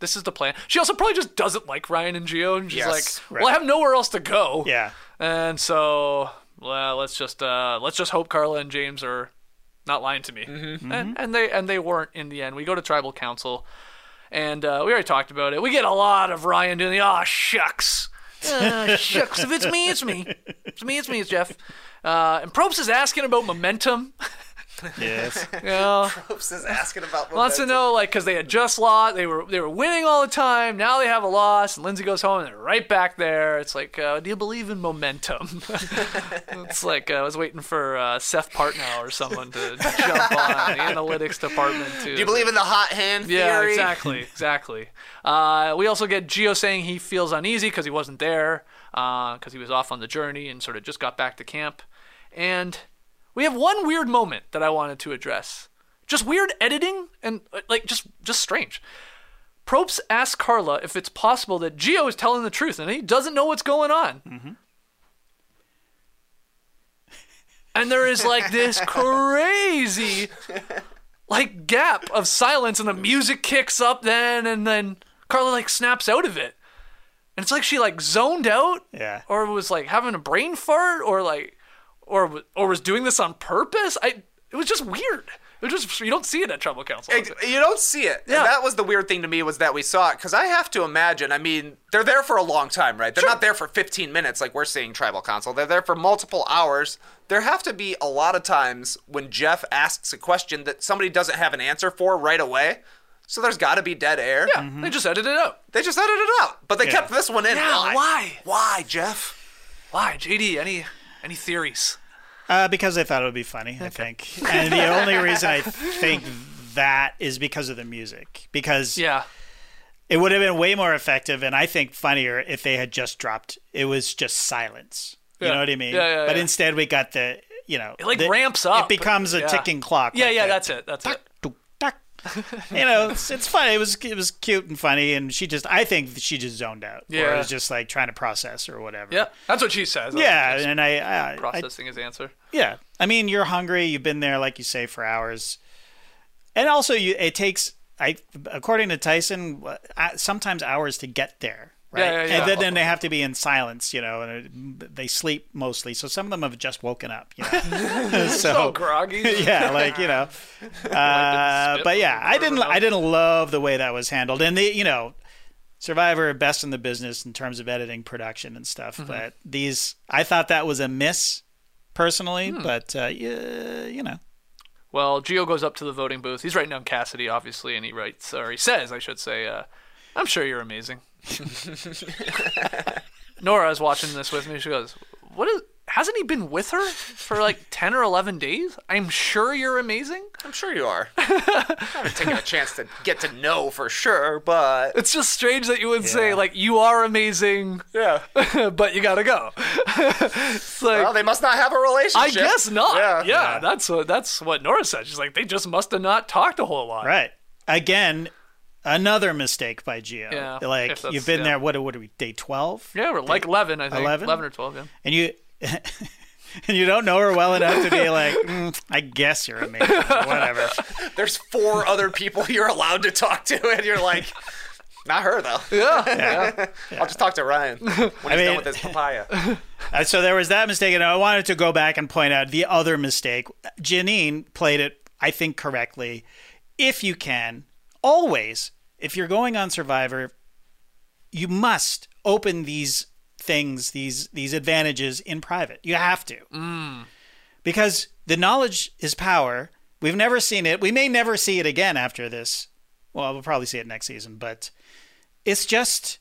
this is the plan." She also probably just doesn't like Ryan and Geo, and she's Yes, like, "Well, I have nowhere else to go." Yeah. And so, well, let's just uh, let's just hope Karla and James are not lying to me. And, and they and they weren't in the end. We go to tribal council, and uh, we already talked about it. We get a lot of Ryan doing the oh shucks, uh, shucks. If it's me, it's me. It's me. It's me. It's Jeff. Uh, and Probst is asking about momentum. Yes. You know, is asking about wants to know like because they had just lost, they were they were winning all the time. Now they have a loss, and Lindsay goes home and they're right back there. It's like, uh, do you believe in momentum? it's like uh, I was waiting for uh, Seth Partnow or someone to jump on the analytics department too. Do you believe in the hot hand theory? Yeah, exactly, exactly. Uh, we also get Geo saying he feels uneasy because he wasn't there, because he was off on the journey and sort of just got back to camp. And we have one weird moment that I wanted to address. Just weird editing and uh, like just just strange. Probst asks Karla if it's possible that Geo is telling the truth and he doesn't know what's going on. And there is like this crazy like gap of silence and the music kicks up then and then Karla like snaps out of it. And it's like she like zoned out Yeah. or was like having a brain fart or like or or was doing this on purpose. I it was just weird. It was just you don't see it at tribal council. Ex- You don't see it. Yeah. And that was the weird thing to me was that we saw it because I have to imagine. I mean, they're there for a long time, right? They're not there for 15 minutes like we're seeing tribal council. They're there for multiple hours. There have to be a lot of times when Jeff asks a question that somebody doesn't have an answer for right away. So there's got to be dead air. yeah, mm-hmm. they just edited it out. They just edited it out, but they kept this one in. Yeah, why? Why, Jeff? Why, JD? Any any theories? Uh, because I thought it would be funny, I think. And the only reason I think that is because of the music. Because Yeah, it would have been way more effective and I think funnier if they had just dropped it was just silence. You Yeah. know what I mean? Yeah, yeah, but instead we got the you know It, like, the- ramps up. It becomes a ticking clock. yeah, like yeah. that. That's it. That's it. You know, it's, it's funny. It was it was cute and funny, and she just I think she just zoned out. or Yeah. was just like trying to process or whatever. Yeah, that's what she says. Yeah, and I, I, I processing his answer. yeah. I mean, you're hungry. You've been there, like you say, for hours, and also you. It takes, I, according to Tyson, sometimes hours to get there. Right? Yeah, yeah, yeah. And then, then they have to be in silence, you know, and they sleep mostly. So some of them have just woken up, you know. So so groggy. yeah, like you know. Uh, but yeah, I didn't. I didn't love the way that was handled, and the you know, Survivor are best in the business in terms of editing, production, and stuff. Mm-hmm. But these, I thought that was a miss personally. Hmm. But uh, yeah, you know, Well, Geo goes up to the voting booth. He's writing down Cassidy, obviously, and he writes, or he says, I should say, uh, I'm sure you're amazing. Nora is watching this with me. She goes, What is, hasn't he been with her for like 10 or 11 days? I'm sure you're amazing. I'm sure you are. I haven't taken a chance to get to know for sure, but It's just strange that you would say, like, you are amazing, yeah. but you gotta go. it's like, Well, they must not have a relationship. I guess not. Yeah. Yeah, that's what that's what Nora said. She's like, they just must have not talked a whole lot. right again. Another mistake by Geo. Yeah, like you've been yeah. there. What? What are we? Day twelve? Yeah, we're like 11, I think. 11? 11 or 12, yeah. and you and you don't know her well enough to be like, mm, I guess you're amazing. Whatever. There's four other people you're allowed to talk to, and you're like, not her though. Yeah. I'll just talk to Ryan when he's mean- done with his papaya. Uh, so there was that mistake, and I wanted to go back and point out the other mistake. Jeanine played it, I think, correctly. If you can, always, if you're going on Survivor, you must open these things, these these advantages in private. You have to, mm. because the knowledge is power. We've never seen it. We may never see it again after this. Well, we'll probably see it next season, but it's just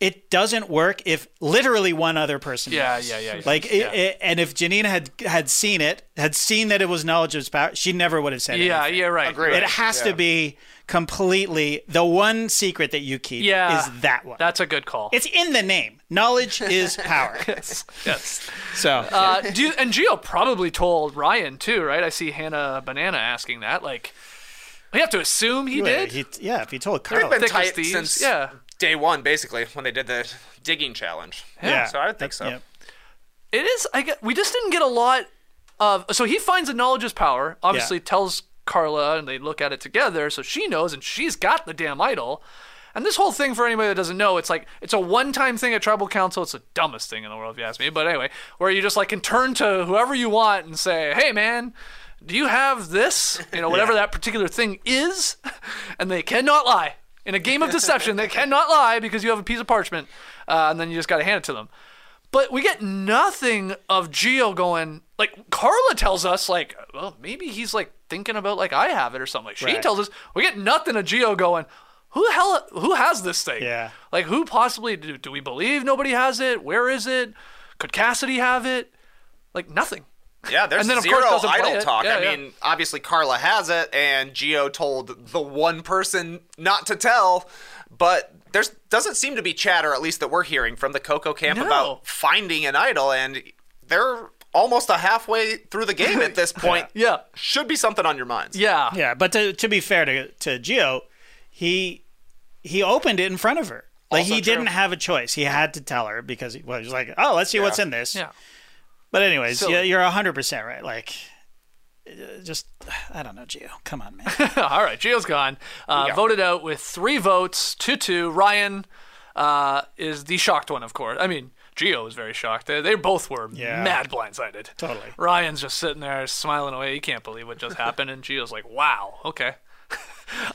it doesn't work if literally one other person. Yeah, knows. yeah, yeah, yeah. Like, it, it- and if Jeanine had had seen it, had seen that it was knowledge of his power, she never would have said it. Yeah, anything. yeah, right. Agreed. It has to be completely the one secret that you keep. Yeah, is that one. That's a good call. it's in the name. Knowledge is power. yes. yes. So Uh, do you, and Geo probably told Ryan too, right? I see Hannah Banana asking that. Like, we have to assume he Wait, did. he- yeah, if he told They've been tight since yeah. Day one, basically, when they did the digging challenge. yeah, So I would think so. Yeah. It is. I get. We just didn't get a lot of. So he finds the knowledge is power. Obviously, Yeah. tells Karla, and they look at it together. So she knows, and she's got the damn idol. And this whole thing, for anybody that doesn't know, it's like it's a one-time thing at tribal council. It's the dumbest thing in the world, if you ask me. But anyway, where you just like can turn to whoever you want and say, "Hey, man." Do you have this? You know, whatever that particular thing is, and they cannot lie. In a game of deception, they cannot lie because you have a piece of parchment, uh, and then you just got to hand it to them. But we get nothing of Geo going like Karla tells us like, well, maybe he's like thinking about like I have it or something. Like she Right. tells us we get nothing of Geo going. Who the hell? Who has this thing? Yeah. Like who possibly do, do we believe nobody has it? Where is it? Could Cassidy have it? Like nothing. Yeah, there's And then, of zero course, doesn't idol talk. Yeah, I yeah. mean, obviously Karla has it, and Geo told the one person not to tell, but there's doesn't seem to be chatter, at least that we're hearing from the Coco camp No. about finding an idol, and they're almost a halfway through the game at this point. Yeah. Should be something on your minds. Yeah. Yeah, but to, to be fair to to Geo, he he opened it in front of her. Like Also he true. didn't have a choice. He had to tell her because he was like, "Oh, let's see what's in this." Yeah. But anyways, yeah, you're hundred percent right. Like, uh, just I don't know, Geo. Come on, man. All right, Geo's gone. Uh. Voted out with three votes, two two. Ryan uh, is the shocked one, of course. I mean, Geo was very shocked. They, they both were Yeah. mad blindsided. Totally. Ryan's just sitting there smiling away. He can't believe what just happened, and Geo's like, "Wow, okay." uh,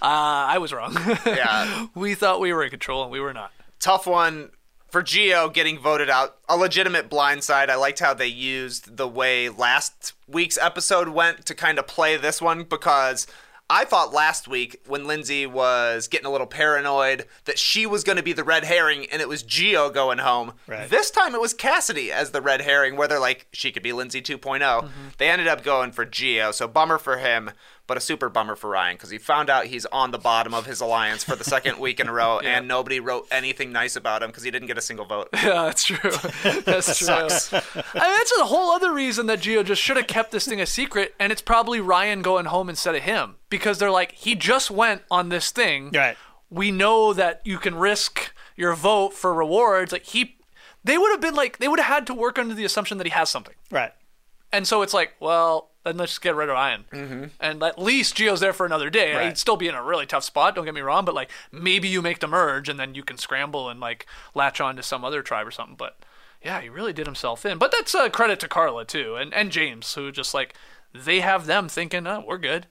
I was wrong. Yeah. we thought we were in control, and we were not. tough one for Geo getting voted out. A legitimate blindside. I liked how they used the way last week's episode went to kind of play this one because I thought last week when Lindsay was getting a little paranoid that she was going to be the red herring and it was Geo going home. Right. This time it was Cassidy as the red herring where they're like she could be Lindsay 2.0. Mm-hmm. They ended up going for Geo, so bummer for him. But a super bummer for Ryan because he found out he's on the bottom of his alliance for the second week in a row, and nobody wrote anything nice about him because he didn't get a single vote. Yeah, that's true. That's true. I mean, that's a whole other reason that Geo just should have kept this thing a secret, and it's probably Ryan going home instead of him because they're like, he just went on this thing. Right. We know that you can risk your vote for rewards. Like he, they would have been like, they would have had to work under the assumption that he has something, right. and so it's like, well, then let's just get rid of Ryan, mm-hmm. and at least Geo's there for another day. Right. He'd still be in a really tough spot. Don't get me wrong, but like maybe you make the merge, and then you can scramble and like latch on to some other tribe or something. But yeah, he really did himself in. But that's a credit to Carla too, and and James, who just like they have them thinking, oh, we're good,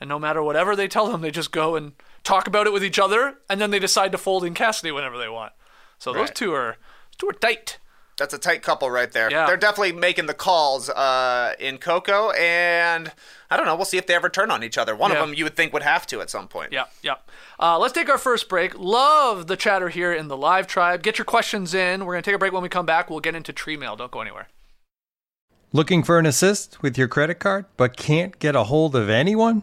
and no matter whatever they tell them, they just go and talk about it with each other, and then they decide to fold in Cassidy whenever they want. So those two are those two are tight. That's a tight couple right there. Yeah. They're definitely making the calls uh, in Coco, and I don't know. We'll see if they ever turn on each other. One Yeah. of them you would think would have to at some point. Yeah, yeah. Uh, let's take our first break. Love the chatter here in the live tribe. Get your questions in. We're going to take a break when we come back. We'll get into tree mail. Don't go anywhere. Looking for an assist with your credit card but can't get a hold of anyone?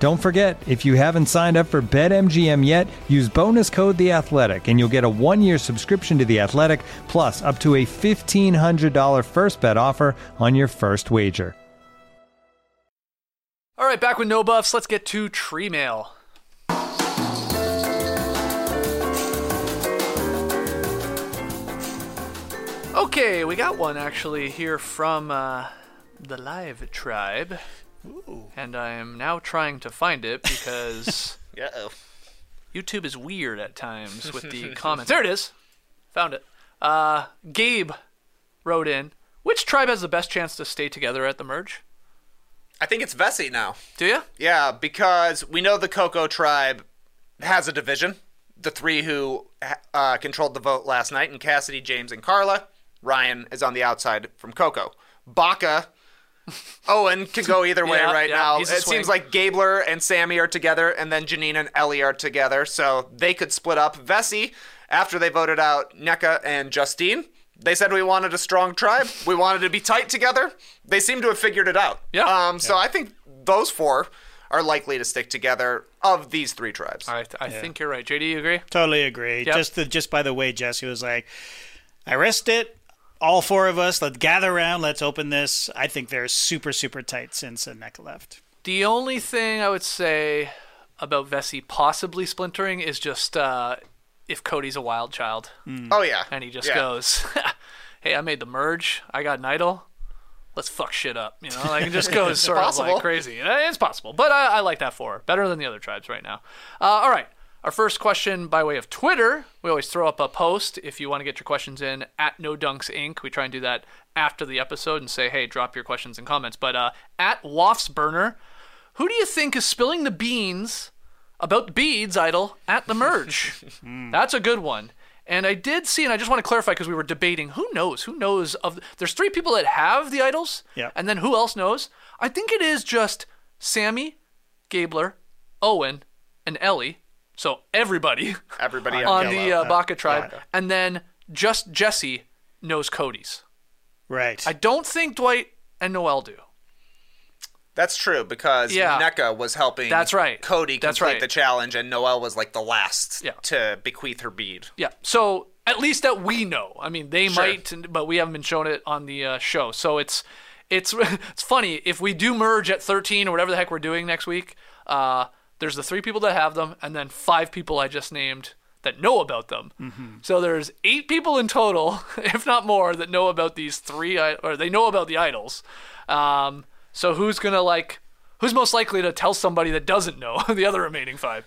Don't forget, if you haven't signed up for BetMGM yet, use bonus code The Athletic, and you'll get a one-year subscription to The Athletic, plus up to a fifteen hundred dollar first bet offer on your first wager. All right, back with no buffs. Let's get to tree mail. Okay, we got one actually here from uh, the Live Tribe. And I am now trying to find it because Uh-oh. YouTube is weird at times with the comments. There it is. Found it. Uh, Gabe wrote in Which tribe has the best chance to stay together at the merge? I think it's Vesi now. Do you? Yeah, because we know the Coco tribe has a division. The three who uh, controlled the vote last night, and Cassidy, James, and Karla. Ryan is on the outside from Coco. Baka, Owen can go either way Yeah, right yeah, now. It swing. seems like Gabler and Sami are together, and then Jeanine and Elie are together, so they could split up. Vesi, after they voted out Nneka and Justine, they said we wanted a strong tribe. We wanted to be tight together. They seem to have figured it out. Yeah. Um, so I think those four are likely to stick together of these three tribes. I, I think you're right. JD, you agree? Totally agree. Yep. Just the, just by the way Jesse was like, I risked it. All four of us, let's gather around. Let's open this. I think they're super super tight since uh, Nneka left. The only thing I would say about Vesi possibly splintering is just uh, if Cody's a wild child Oh yeah. and he just Yeah. goes, "Hey, I made the merge. I got an idol. Let's fuck shit up." You know, like it just goes sort of possible. like crazy. It's possible, but I, I like that for her. better than the other tribes right now. Uh, all right. Our first question by way of Twitter. We always throw up a post if you want to get your questions in at No Dunks Inc. We try and do that after the episode and say, hey, drop your questions and comments. But uh, at Waftsburner, who do you think is spilling the beans about beads idol at the merge? That's a good one. And I did see, and I just want to clarify because we were debating who knows, who knows of. There's three people that have the idols, Yeah. and then who else knows? I think it is just Sami, Gabler, Owen, and Elie. So everybody Everybody on on the uh, Baka tribe, and then just Jesse knows Cody's. Right. I don't think Dwight and Noelle do. That's true because Yeah. Nneka was helping That's right. Cody That's complete right. the challenge, and Noelle was like the last Yeah. to bequeath her bead. Yeah. So at least that we know. I mean, they Sure. might, but we haven't been shown it on the uh, show. So it's it's it's funny if we do merge at 13 or whatever the heck we're doing next week. Uh, there's the three people that have them, and then five people I just named that know about them. So there's eight people in total, if not more, that know about these three, or they know about the idols. Um, so who's gonna like? Who's most likely to tell somebody that doesn't know the other remaining five?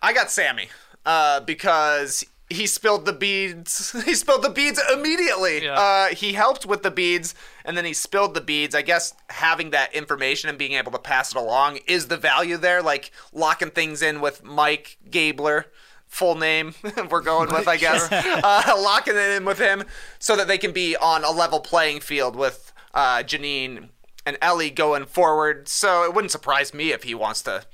I got Sami uh, because he spilled the beads. He spilled the beads immediately. Yeah. Uh, he helped with the beads, and then he spilled the beads. I guess having that information and being able to pass it along is the value there. Like locking things in with Mike Gabler. Full name we're going with, I guess. uh, locking it in with him so that they can be on a level playing field with uh, Jeanine and Elie going forward. So it wouldn't surprise me if he wants to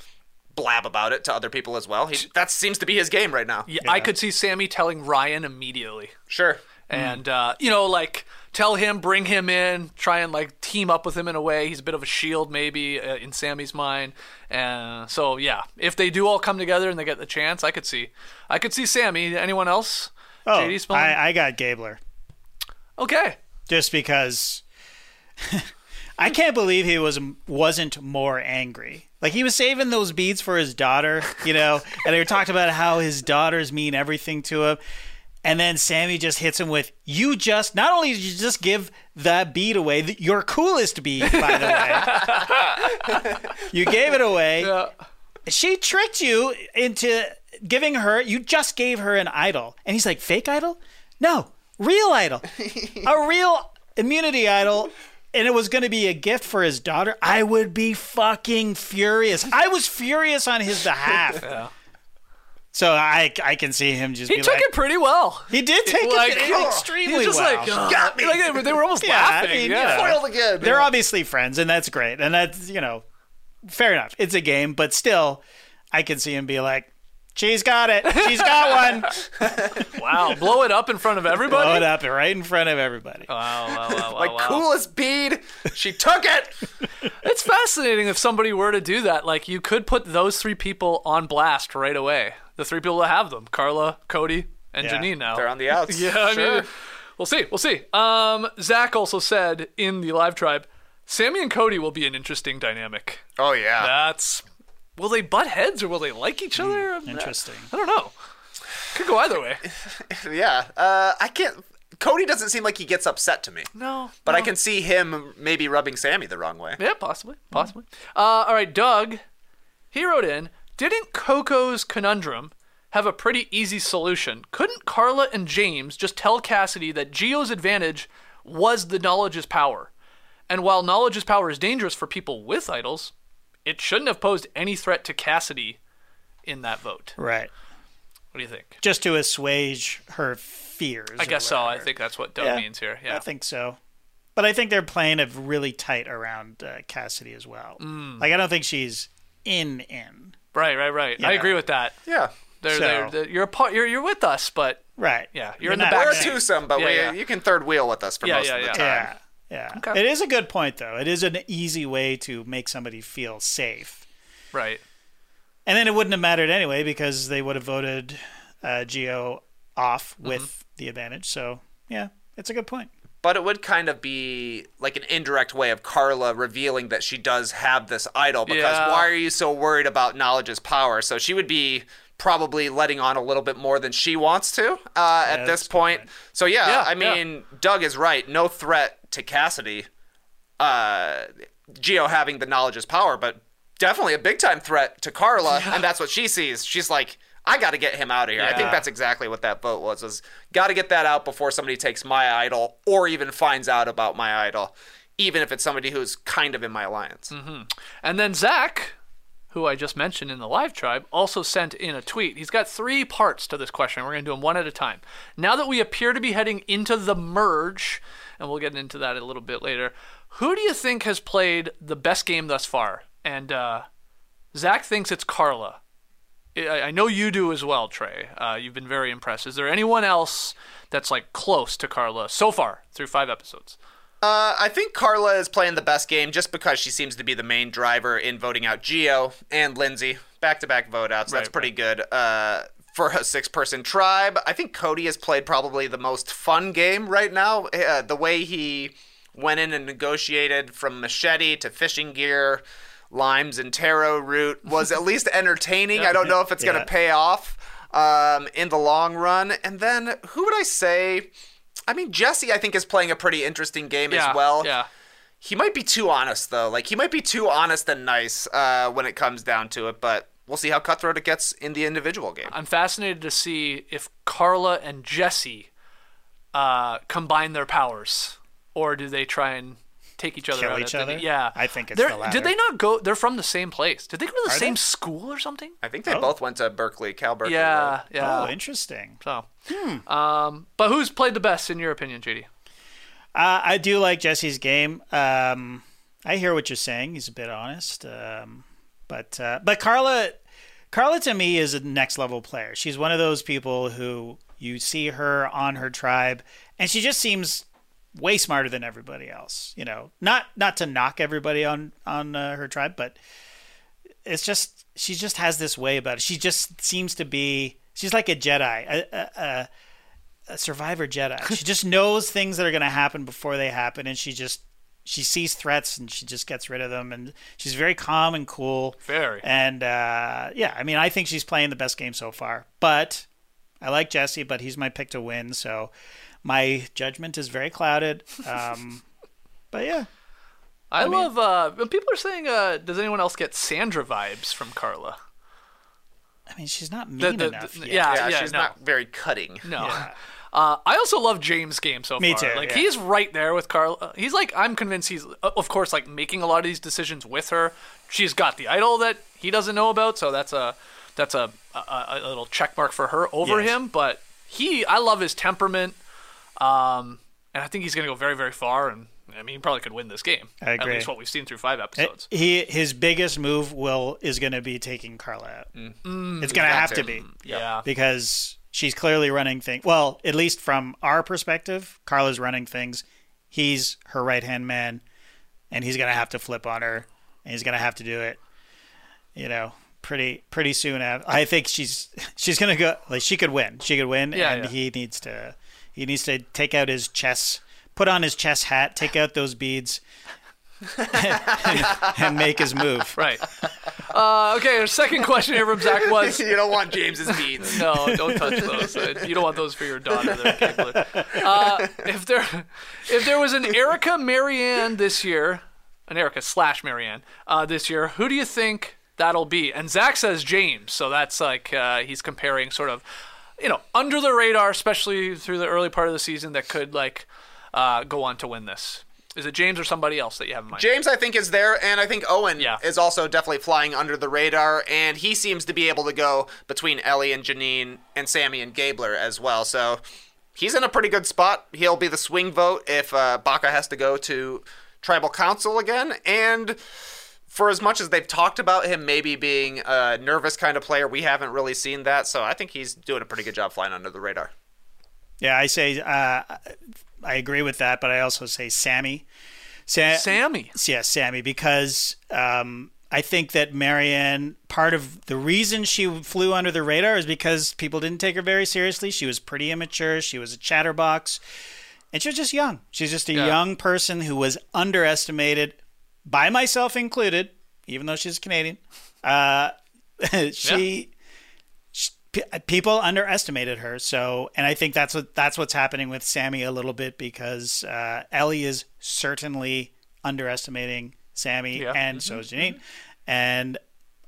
blab about it to other people as well. He, that seems to be his game right now. Yeah, I could see Sami telling Ryan immediately. Sure. and uh, you know like tell him bring him in try and like team up with him in a way he's a bit of a shield maybe uh, in sami's mind and so yeah if they do all come together and they get the chance i could see i could see sami anyone else oh, JD I, I got Gabler okay just because I can't believe he was wasn't more angry. Like he was saving those beads for his daughter, you know, and they were talking about how his daughters mean everything to him. And then Sami just hits him with, "You just not only did you just give that bead away, th- your coolest bead, by the way, you gave it away. yeah She tricked you into giving her. You just gave her an idol, and he's like, fake idol? No, real idol, a real immunity idol." And it was going to be a gift for his daughter. I would be fucking furious. I was furious on his behalf. So I I can see him just He be took like, it pretty well. he did take like, it oh, extremely He's just well. like, "Ugh." Got me. Like, they were almost Yeah, I laughing. mean, you yeah. know. Foiled again. They're obviously friends, and that's great. And that's, you know, fair enough. It's a game, but still, I can see him be like, she's got it. She's got one. Wow, blow it up in front of everybody. Blow it up right in front of everybody. Wow, wow, wow, wow, My wow. coolest bead. She took it. It's fascinating if somebody were to do that. Like, you could put those three people on blast right away. The three people that have them Karla, Cody, and Yeah. Jeanine now. They're on the outs. Yeah, I Sure. mean, we'll see. We'll see. Um, Zach also said in the live tribe, Sami and Cody will be an interesting dynamic. Oh yeah. That's. Will they butt heads or will they like each other? Interesting. I don't know. Could go either way. Yeah. Uh, I can't. Cody doesn't seem like he gets upset to me. No. But I can see him maybe rubbing Sami the wrong way. Yeah, possibly. Possibly. Uh, all right, Doug, he wrote in Didn't Coco's conundrum have a pretty easy solution? Couldn't Karla and James just tell Cassidy that Geo's advantage was the knowledge is power? And while knowledge is power is dangerous for people with idols, it shouldn't have posed any threat to Cassidy in that vote. Right. What do you think? Just to assuage her fears. I guess so. I think that's what Doug Yeah, means here. Yeah. I think so. But I think they're playing it really tight around uh, Cassidy as well. Mm. Like, I don't think she's in in. right, right, right. I Yeah. agree with that. Yeah. They're, So- they're, they're- you're a part. You're you're with us, but Right. Yeah, you're in the back We're a twosome, but Yeah, we yeah. you can third wheel with us for Yeah, most yeah, of the yeah. time. Yeah. Yeah. Okay. It is a good point, though. It is an easy way to make somebody feel safe. right. And then it wouldn't have mattered anyway because they would have voted uh, Geo off with Mm-hmm. the advantage. So, yeah, it's a good point. But it would kind of be like an indirect way of Karla revealing that she does have this idol because Yeah. why are you so worried about knowledge is power? So she would be probably letting on a little bit more than she wants to uh, at this point. point. So yeah, Yeah, I mean, Doug is right. No threat to Cassidy. Uh, Geo having the knowledge is power, but definitely a big time threat to Karla, and that's what she sees. She's like, I got to get him out of here. I think that's exactly what that vote was. Was got to get that out before somebody takes my idol or even finds out about my idol, even if it's somebody who's kind of in my alliance. And then Zach, who I just mentioned in the live tribe, also sent in a tweet. He's got three parts to this question. We're going to do them one at a time. Now that we appear to be heading into the merge, and we'll get into that a little bit later, who do you think has played the best game thus far? And uh, Zach thinks it's Karla. I I know you do as well, Trey. Uh, you've been very impressed. Is there anyone else that's like close to Karla so far through five episodes? Uh, I think Karla is playing the best game just because she seems to be the main driver in voting out Geo and Lindsay. Back to back vote outs. That's Right, pretty good. Uh, for a six person tribe, I think Cody has played probably the most fun game right now. Uh, the way he went in and negotiated from machete to fishing gear, limes and taro root was at least entertaining. I don't know if it's going to pay off um, in the long run. And then who would I say? I mean, Jesse, I think, is playing a pretty interesting game Yeah, as well. Yeah. He might be too honest, though. Like, he might be too honest and nice uh, when it comes down to it, but we'll see how cutthroat it gets in the individual game. I'm fascinated to see if Karla and Jesse uh, combine their powers, or do they try and take each other Kill out? each at the- other? yeah, I think it's They're- the latter. Did they not go? They're from the same place. Did they go to the Are same they? school or something? I think they both went to Berkeley, Cal Berkeley. Yeah, right? yeah. Oh, interesting. so, Hmm. um, but who's played the best in your opinion, JD? Uh, I do like Jesse's game. Um, I hear what you're saying. He's a bit honest. Um, but uh, but Karla, Karla to me is a next level player. She's one of those people who you see her on her tribe, and she just seems way smarter than everybody else. You know, not not to knock everybody on on uh, her tribe, but it's just she just has this way about it. She just seems to be. She's like a Jedi. A, a, a, a survivor Jedi. She just knows things that are going to happen before they happen, and she just she sees threats and she just gets rid of them. And she's very calm and cool. Very. And uh, yeah, I mean, I think she's playing the best game so far. But I like Jesse, but he's my pick to win, so my judgment is very clouded. Um, but yeah, I, love. Uh, people are saying, uh, "Does anyone else get Sandra vibes from Karla?" I mean, she's not mean The- the- enough. the- yet. yeah, Yeah, yeah, she's no. not very cutting. No. Uh, I also love James' game so Me far. too, Like yeah. he's right there with Karla. He's like I'm convinced he's uh, of course like making a lot of these decisions with her. She's got the idol that he doesn't know about, so that's a that's a, a, a little check mark for her over Yes. him. But he, I love his temperament, um, and I think he's going to go very, very far. And I mean, he probably could win this game. I agree. At least what we've seen through five episodes. He his biggest move will is going to be taking Karla out. it's going to have to be yeah. because she's clearly running things. Well, at least from our perspective, Karla's running things. He's her right hand man, and he's going to have to flip on her, and he's going to have to do it. You know, pretty pretty soon. After, I think she's she's going to go. Like she could win. She could win, Yeah, and yeah. he needs to he needs to take out his chess, put on his chess hat, take out those beads. And, and make his move. Right. Uh, okay, our second question here from Zach was you don't want James's beads. No, don't touch those. Uh, You don't want those for your daughter. There, Caitlin. Uh, if there, if there was an Erica Maryanne this year, an Erica slash Maryanne uh, this year, who do you think that'll be? And Zach says James, so that's like uh, he's comparing sort of, you know, under the radar, especially through the early part of the season, that could like uh, go on to win this. Is it James or somebody else that you have in mind? James, I think, is there, and I think Owen Yeah. is also definitely flying under the radar, and he seems to be able to go between Elie and Jeanine and Sami and Gabler as well. So he's in a pretty good spot. He'll be the swing vote if uh, Baka has to go to tribal council again, and for as much as they've talked about him maybe being a nervous kind of player, we haven't really seen that. So I think he's doing a pretty good job flying under the radar. Yeah, I say uh, I agree with that, but I also say Sami. Sa- Sami. Yeah, Sami, because um, I think that Maryanne, part of the reason she flew under the radar is because people didn't take her very seriously. She was pretty immature. She was a chatterbox, and she was just young. She's just a Yeah. young person who was underestimated, by myself included, even though she's Canadian. Uh, she people underestimated her. So, and I think that's what that's what's happening with Sami a little bit because uh, Elie is certainly underestimating Sami, Yeah. and so is Jeanine. And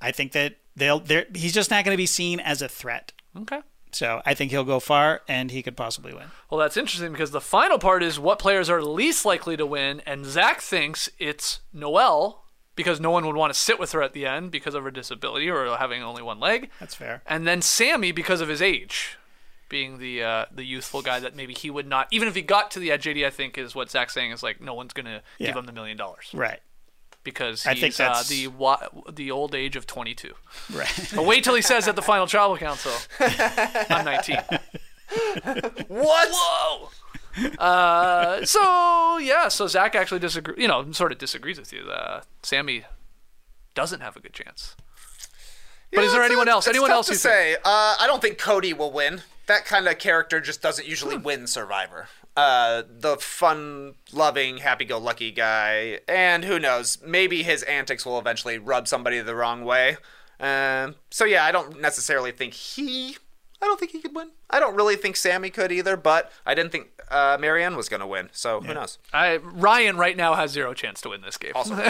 I think that they'll they're, he's just not going to be seen as a threat. Okay. So I think he'll go far, and he could possibly win. Well, that's interesting because the final part is what players are least likely to win, and Zach thinks it's Noelle because no one would want to sit with her at the end because of her disability or having only one leg, That's fair. and then Sami because of his age, being the uh, the youthful guy that maybe he would not, even if he got to the edge. JD, I think is what Zach's saying is like no one's gonna Yeah. give him the million dollars Right. because he's I think uh, that's- the wa- the old age of 22. Right. But wait till he says at the final tribal council, I'm 19. What? Whoa. Uh, so yeah, so Zach actually disagree. You know, sort of disagrees with you. Uh, Sami doesn't have a good chance. But is there anyone else? Anyone else to you think? say? Uh, I don't think Cody will win. That kind of character just doesn't usually win Survivor. Uh, the fun-loving, happy-go-lucky guy, and who knows? Maybe his antics will eventually rub somebody the wrong way. Um, so yeah, I don't necessarily think he. I don't think he could win. I don't really think Sami could either, but I didn't think uh, Maryanne was going to win. So who knows? I Ryan right now has zero chance to win this game. Also,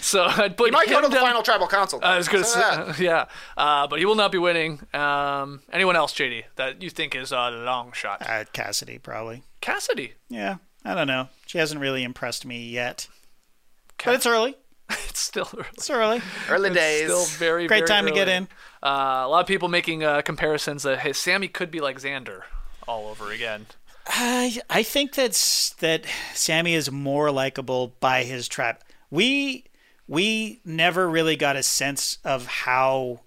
so I'd put he might go to the down- final tribal council. I was gonna Say say, that. yeah, uh, but he will not be winning. Um, anyone else, JD, that you think is a long shot? Uh, Cassidy probably. Cassidy. Yeah. I don't know. She hasn't really impressed me yet. But it's early. It's still early. It's early. Early days. Still very Great very time to get in. Uh, a lot of people making uh, comparisons that hey, Sami could be like Xander all over again. I I think that's that Sami is more likable by his trap. We we never really got a sense of how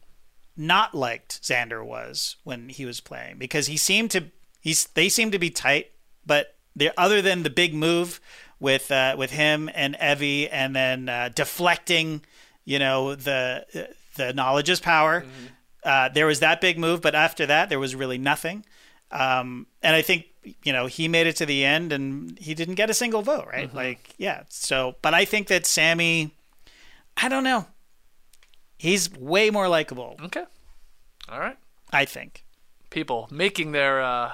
not liked Xander was when he was playing because he seemed to he's they seemed to be tight, but they other than the big move with uh, with him and Evvie and then uh, deflecting, you know the the knowledge is power. Uh, there was that big move, but after that there was really nothing. Um, and I think you know he made it to the end, and he didn't get a single vote, right? Like, yeah. So, but I think that Sami, I don't know, he's way more likable. Okay. All right. I think. People making their uh,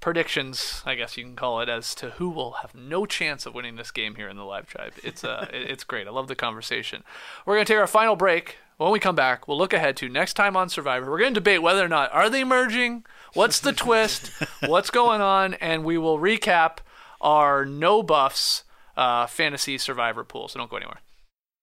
predictions, I guess you can call it, as to who will have no chance of winning this game here in the live tribe. It's uh, it's great. I love the conversation. We're gonna take our final break. When we come back, we'll look ahead to next time on Survivor. We're gonna debate whether or not are they merging, what's the twist, what's going on, and we will recap our no buffs uh, fantasy Survivor pool. So don't go anywhere.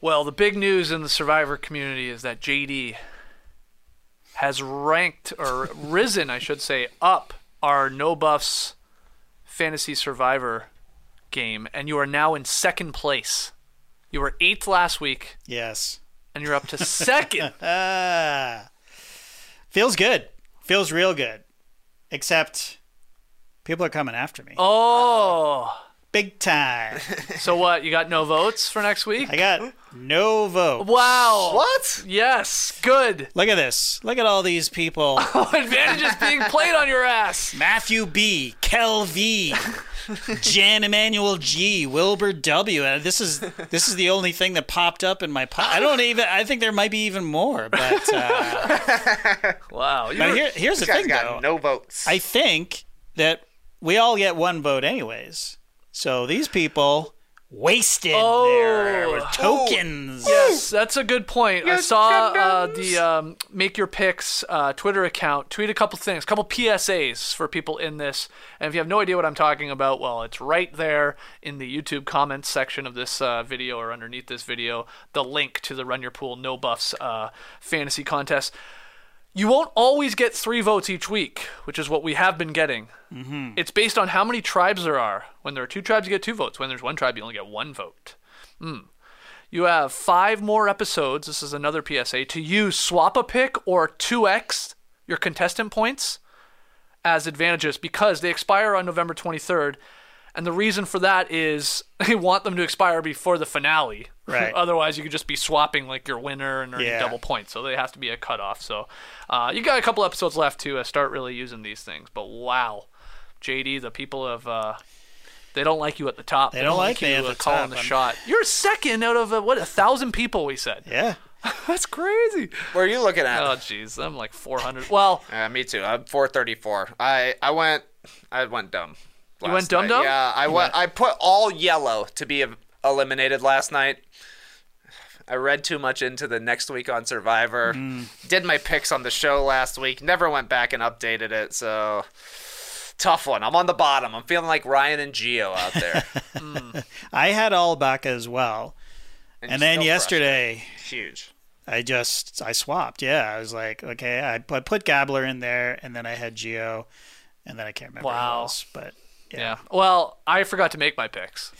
Well, the big news in the Survivor community is that JD has ranked or risen, I should say, up our no buffs fantasy Survivor game, and you are now in second place. You were eighth last week, Yes. and you're up to second. Feels good. Feels real good. Except people are coming after me. oh, Big time. so what? You got no votes for next week? I got no vote. Wow. What? Yes. Good. Look at this. Look at all these people. Oh, Advantages being played on your ass. Matthew B, Kel V, Jan Emmanuel G, Wilbur W. Uh, This is this is the only thing that popped up in my po- I don't even. I think there might be even more. But uh, Wow. but here, here's the This guy's thing, got though. no votes. I think that we all get one vote anyways. So these people wasted their Oh. tokens. Yes, that's a good point. I saw uh, the um, Make Your Picks uh, Twitter account tweet a couple things, a couple PSAs for people in this. And if you have no idea what I'm talking about, well, it's right there in the YouTube comments section of this uh, video or underneath this video, the link to the Run Your Pool No Buffs uh, fantasy contest. You won't always get three votes each week, which is what we have been getting. Mm-hmm. It's based on how many tribes there are. When there are two tribes, you get two votes. When there's one tribe, you only get one vote. You have five more episodes. This is another PSA to use swap a pick or 2x your contestant points as advantages because they expire on November 23rd. And the reason for that is they want them to expire before the finale. Right. Otherwise, you could just be swapping like your winner and earning Yeah. double points. So they have to be a cutoff. So uh, you got a couple episodes left to uh, start really using these things. But wow, JD, the people of uh, they don't like you at the top. They don't like you at the calling top. the I'm- shot. You're second out of uh, what a thousand people. We said Yeah. that's crazy. Where are you looking at? Oh jeez, I'm like 400. Well, Uh, me too. I'm 434. I I went I went dumb. You went dumb night. dumb? Yeah, I went. I put all yellow to be ev- eliminated last night. I read too much into the next week on Survivor. Hmm. Did my picks on the show last week. Never went back and updated it. So tough one. I'm on the bottom. I'm feeling like Ryan and Geo out there. I had all back as well. And you then yesterday, huge. I just I swapped. Yeah, I was like, okay, I put, put Gabler in there, and then I had Geo, and then I can't remember Wow. who else. But yeah. yeah. Well, I forgot to make my picks,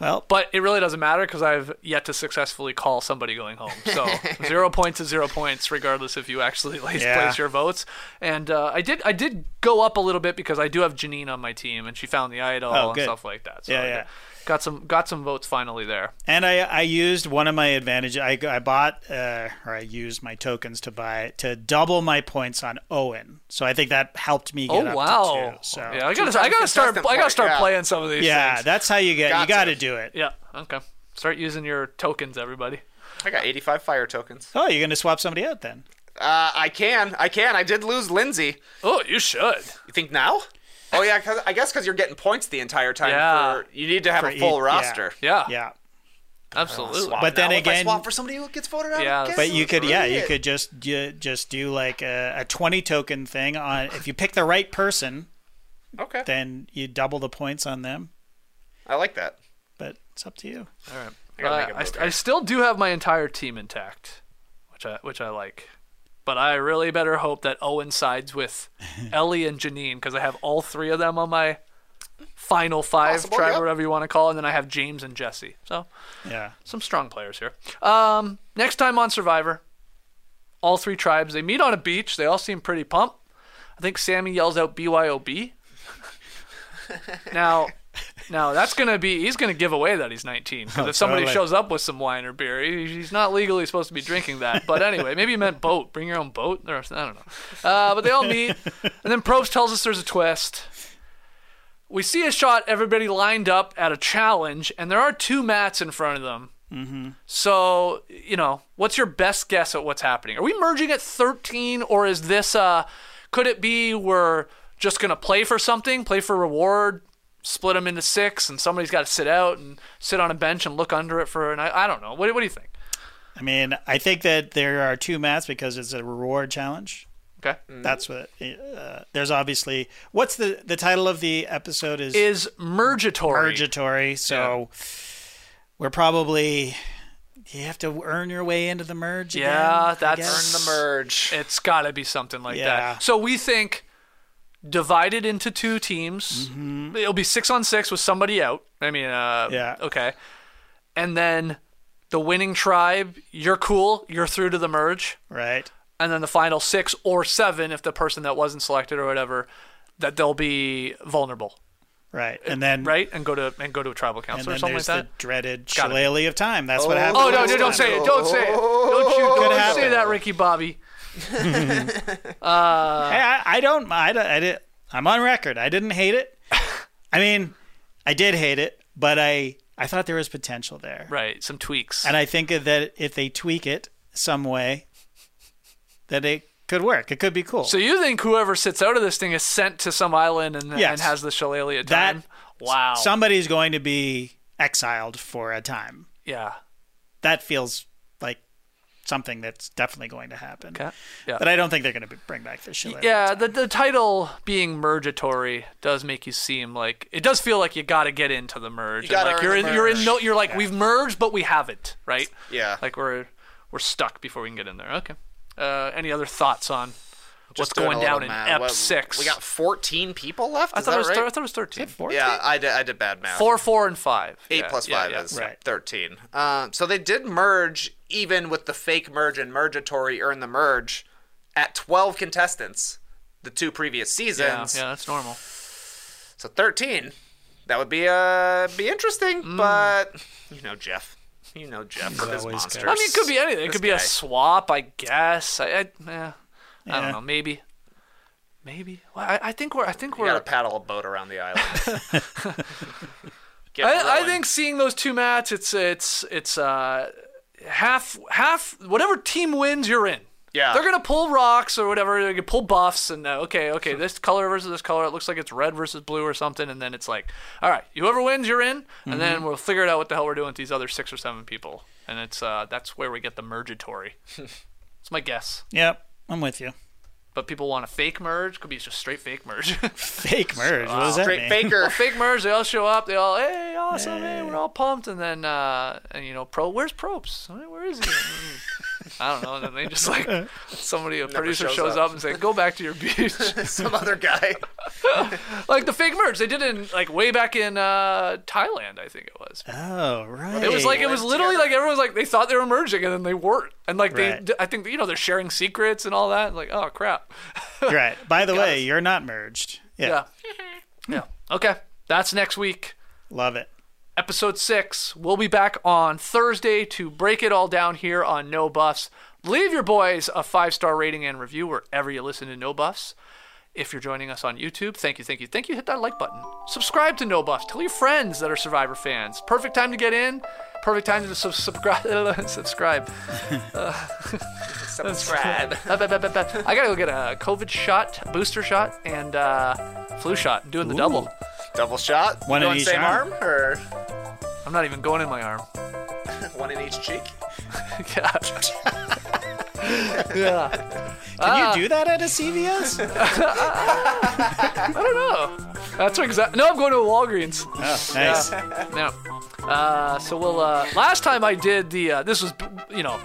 Well, but it really doesn't matter because I've yet to successfully call somebody going home. So zero points is zero points, regardless if you actually place, Yeah. place your votes. And uh, I did I did go up a little bit because I do have Jeanine on my team, and she found the idol Oh, and stuff like that. So Yeah, yeah. Got some got some votes finally there. and I I used one of my advantages. I, I bought uh, or I used my tokens to buy to double my points on Owen. So I think that helped me get Oh up wow! to two. So Yeah, I gotta I gotta start contestant I gotta start yeah. playing some of these. yeah, things. that's how you get. Got you got to to. do it. yeah. Okay. Start using your tokens, everybody. I got 85 fire tokens. Oh, you're gonna swap somebody out then? Uh, I can. I can. I did lose Lindsay. Oh, you should. You think now? Oh yeah, 'cause- I guess because you're getting points the entire time. Yeah. For, you need to have For a full each- yeah. roster. Yeah. Yeah. Absolutely. Swap But then now. if I again- swap for somebody who gets voted out. Yeah, But you could, yeah, you could just you, just do like a, a twenty token thing on. If you pick the right person, Okay, then you double the points on them. I like that. But it's up to you. All right. I Uh, make a I, move st- I still do have my entire team intact, which I which I like. But I really better hope that Owen sides with Elie and Jeanine because I have all three of them on my final five Possible, tribe, yep. whatever you want to call it. And then I have James and Jesse. So Yeah. some strong players here. Um, next time on Survivor, all three tribes they meet on a beach. They all seem pretty pumped. I think Sami yells out BYOB. now, now that's gonna be he's gonna give away that he's 19 because Oh, if somebody totally. shows up with some wine or beer, he, he's not legally supposed to be drinking that. But anyway, maybe he meant boat. Bring your own boat. Or, I don't know. Uh, but they all meet, and then Probst tells us there's a twist. We see a shot, everybody lined up at a challenge, and there are two mats in front of them. Mm-hmm. So, you know, what's your best guess at what's happening? Are we merging at 13, or is this, uh, could it be we're just going to play for something, play for reward, split them into six, and somebody's got to sit out and sit on a bench and look under it for, and I, I don't know. What, what do you think? I mean, I think that there are two mats because it's a reward challenge. Okay. That's what. Uh, there's obviously what's the the title of the episode is Is mergatory. purgatory. So we're probably you have to earn your way into the merge. Yeah, I that's. Earn the merge. It's got to be something like Yeah. that. So we think divided into two teams. It'll be six on six with somebody out. I mean, uh, Yeah. Okay. And then the winning tribe, you're cool. You're through to the merge. right. And then the final six or seven, if the person that wasn't selected or whatever, that they'll be vulnerable, Right, and then right? And go to and go to a tribal council or then something like that. the dreaded Got it. shillelagh of time. That's what happens. Oh no, no, don't time. say it! Don't say it! Don't you? Don't happen. say that, Ricky Bobby. Uh, hey, I, I don't. I, I did. I'm on record. I didn't hate it. I mean, I did hate it, but I I thought there was potential there, Right, some tweaks. and I think that if they tweak it some way, that it could work. It could be cool. So you think whoever sits out of this thing is sent to some island and, Yes. and has the shillelagh that time? wow. somebody's going to be exiled for a time. yeah. That feels something that's definitely going to happen. Okay. Yeah. But I don't think they're going to bring back the shillelagh. yeah, the, the title being mergatory does make you seem like it does feel like you got to get into the merge. You like you're the in, you're in no you're like we've merged but we haven't, right? Yeah. Like we're we're stuck before we can get in there. Okay. Uh, any other thoughts on what's Just doing going down in math. Ep What- six? We got 14 people left. I thought that it was right? thir- I thought it was thirteen. Yeah, I did. I did bad math. Four, four, and five. Eight Yeah, plus yeah, five yeah. is Right. 13. Um, so they did merge, even with the fake merge and mergatory earn the merge, at 12 contestants the two previous seasons. yeah, that's normal. So 13. That would be uh be interesting, Mm. but you know Jeff. You know Jeff with his monsters. got- I mean, it could be anything. It This could be guy. a swap, I guess. I, I, eh, I don't know. Maybe, maybe. Well, I, I think we're. I think You we're. gotta paddle a boat around the island. I, I think seeing those two mats, it's it's it's uh half half whatever team wins, you're in. Yeah. They're gonna pull rocks or whatever. They can pull buffs and uh, okay, okay, this color versus this color. It looks like it's red versus blue or something, and then it's like, all right, whoever wins, you're in, and then Mm-hmm. we'll figure it out what the hell we're doing with these other six or seven people, and it's uh that's where we get the mergatory. It's my guess. Yep, I'm with you. But people want a fake merge. Could be just straight fake merge. Fake merge. what does that Straight mean? faker. fake merge. They all show up. They all, hey, awesome, hey, we're all pumped. And then, uh, and you know, pro, where's Probst? I mean, Where is he? I don't know. And then they just like somebody, a producer shows shows up. up. and say, go back to your beach. Some other guy. like the fake merge. They did it in like way back in uh, Thailand, I think it was. Oh, right. It was like it was literally like everyone was like they thought they were merging and then they weren't. And like Right. they, I think you know they're sharing secrets and all that. Like oh crap. right. By the way, you're not merged. Yeah, Yeah. yeah. Okay. That's next week. love it. Episode six. We'll be back on Thursday to break it all down here on No Buffs. Leave your boys a five star rating and review wherever you listen to No Buffs. If you're joining us on YouTube, thank you, thank you, thank you. Hit that like button. Subscribe to No Buffs. Tell your friends that are Survivor fans. Perfect time to get in. Perfect time to sub- subscribe. subscribe. Subscribe. I gotta go get a COVID shot, booster shot, and uh, flu shot. I'm doing the double. Double shot. One in Going each same arm. arm or I'm not even going in my arm. one in each cheek. yeah. yeah. Can you do that at a CVS? I don't know. That's exactly. No, I'm going to a Walgreens. oh, nice. No. Uh, so we'll. Uh, last time I did the. Uh, this was, you know,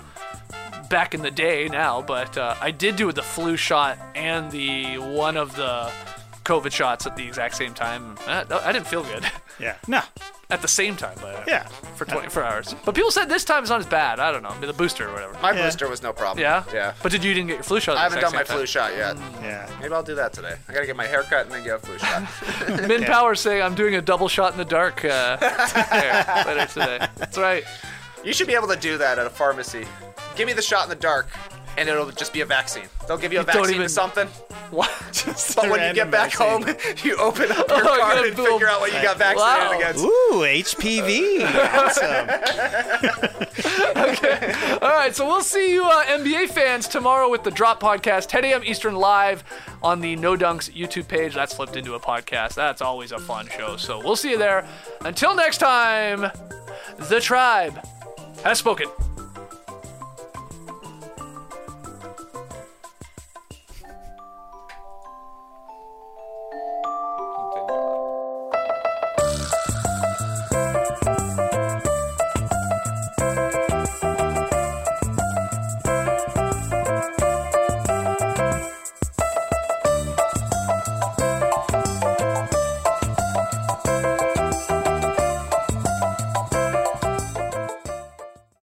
back in the day now, but uh, I did do the flu shot and the one of the COVID shots at the exact same time. Uh, I didn't feel good Yeah. No. at the same time, but Yeah. for 24 hours. But people said this time is not as bad. I don't know, the booster or whatever. My Yeah. booster was no problem. Yeah, Yeah. But did you didn't get your flu shot? I haven't done my exact flu shot yet. Yeah. Maybe I'll do that today. I gotta get my hair cut and then get a flu shot. time? Min Power saying I'm doing a double shot in the dark uh, there, later today. That's right. you should be able to do that at a pharmacy. Give me the shot in the dark, and it'll just be a vaccine. They'll give you a You vaccine even- to something. What? But when you get back vaccine. home, you open up your Oh, card and boom. figure out what you got vaccinated Wow. against. Ooh, HPV. awesome. Okay. All right, so we'll see you uh, NBA fans tomorrow with the Drop Podcast, 10 a.m. Eastern live on the No Dunks YouTube page. That's flipped into a podcast. That's always a fun show. So we'll see you there. Until next time, the tribe has spoken.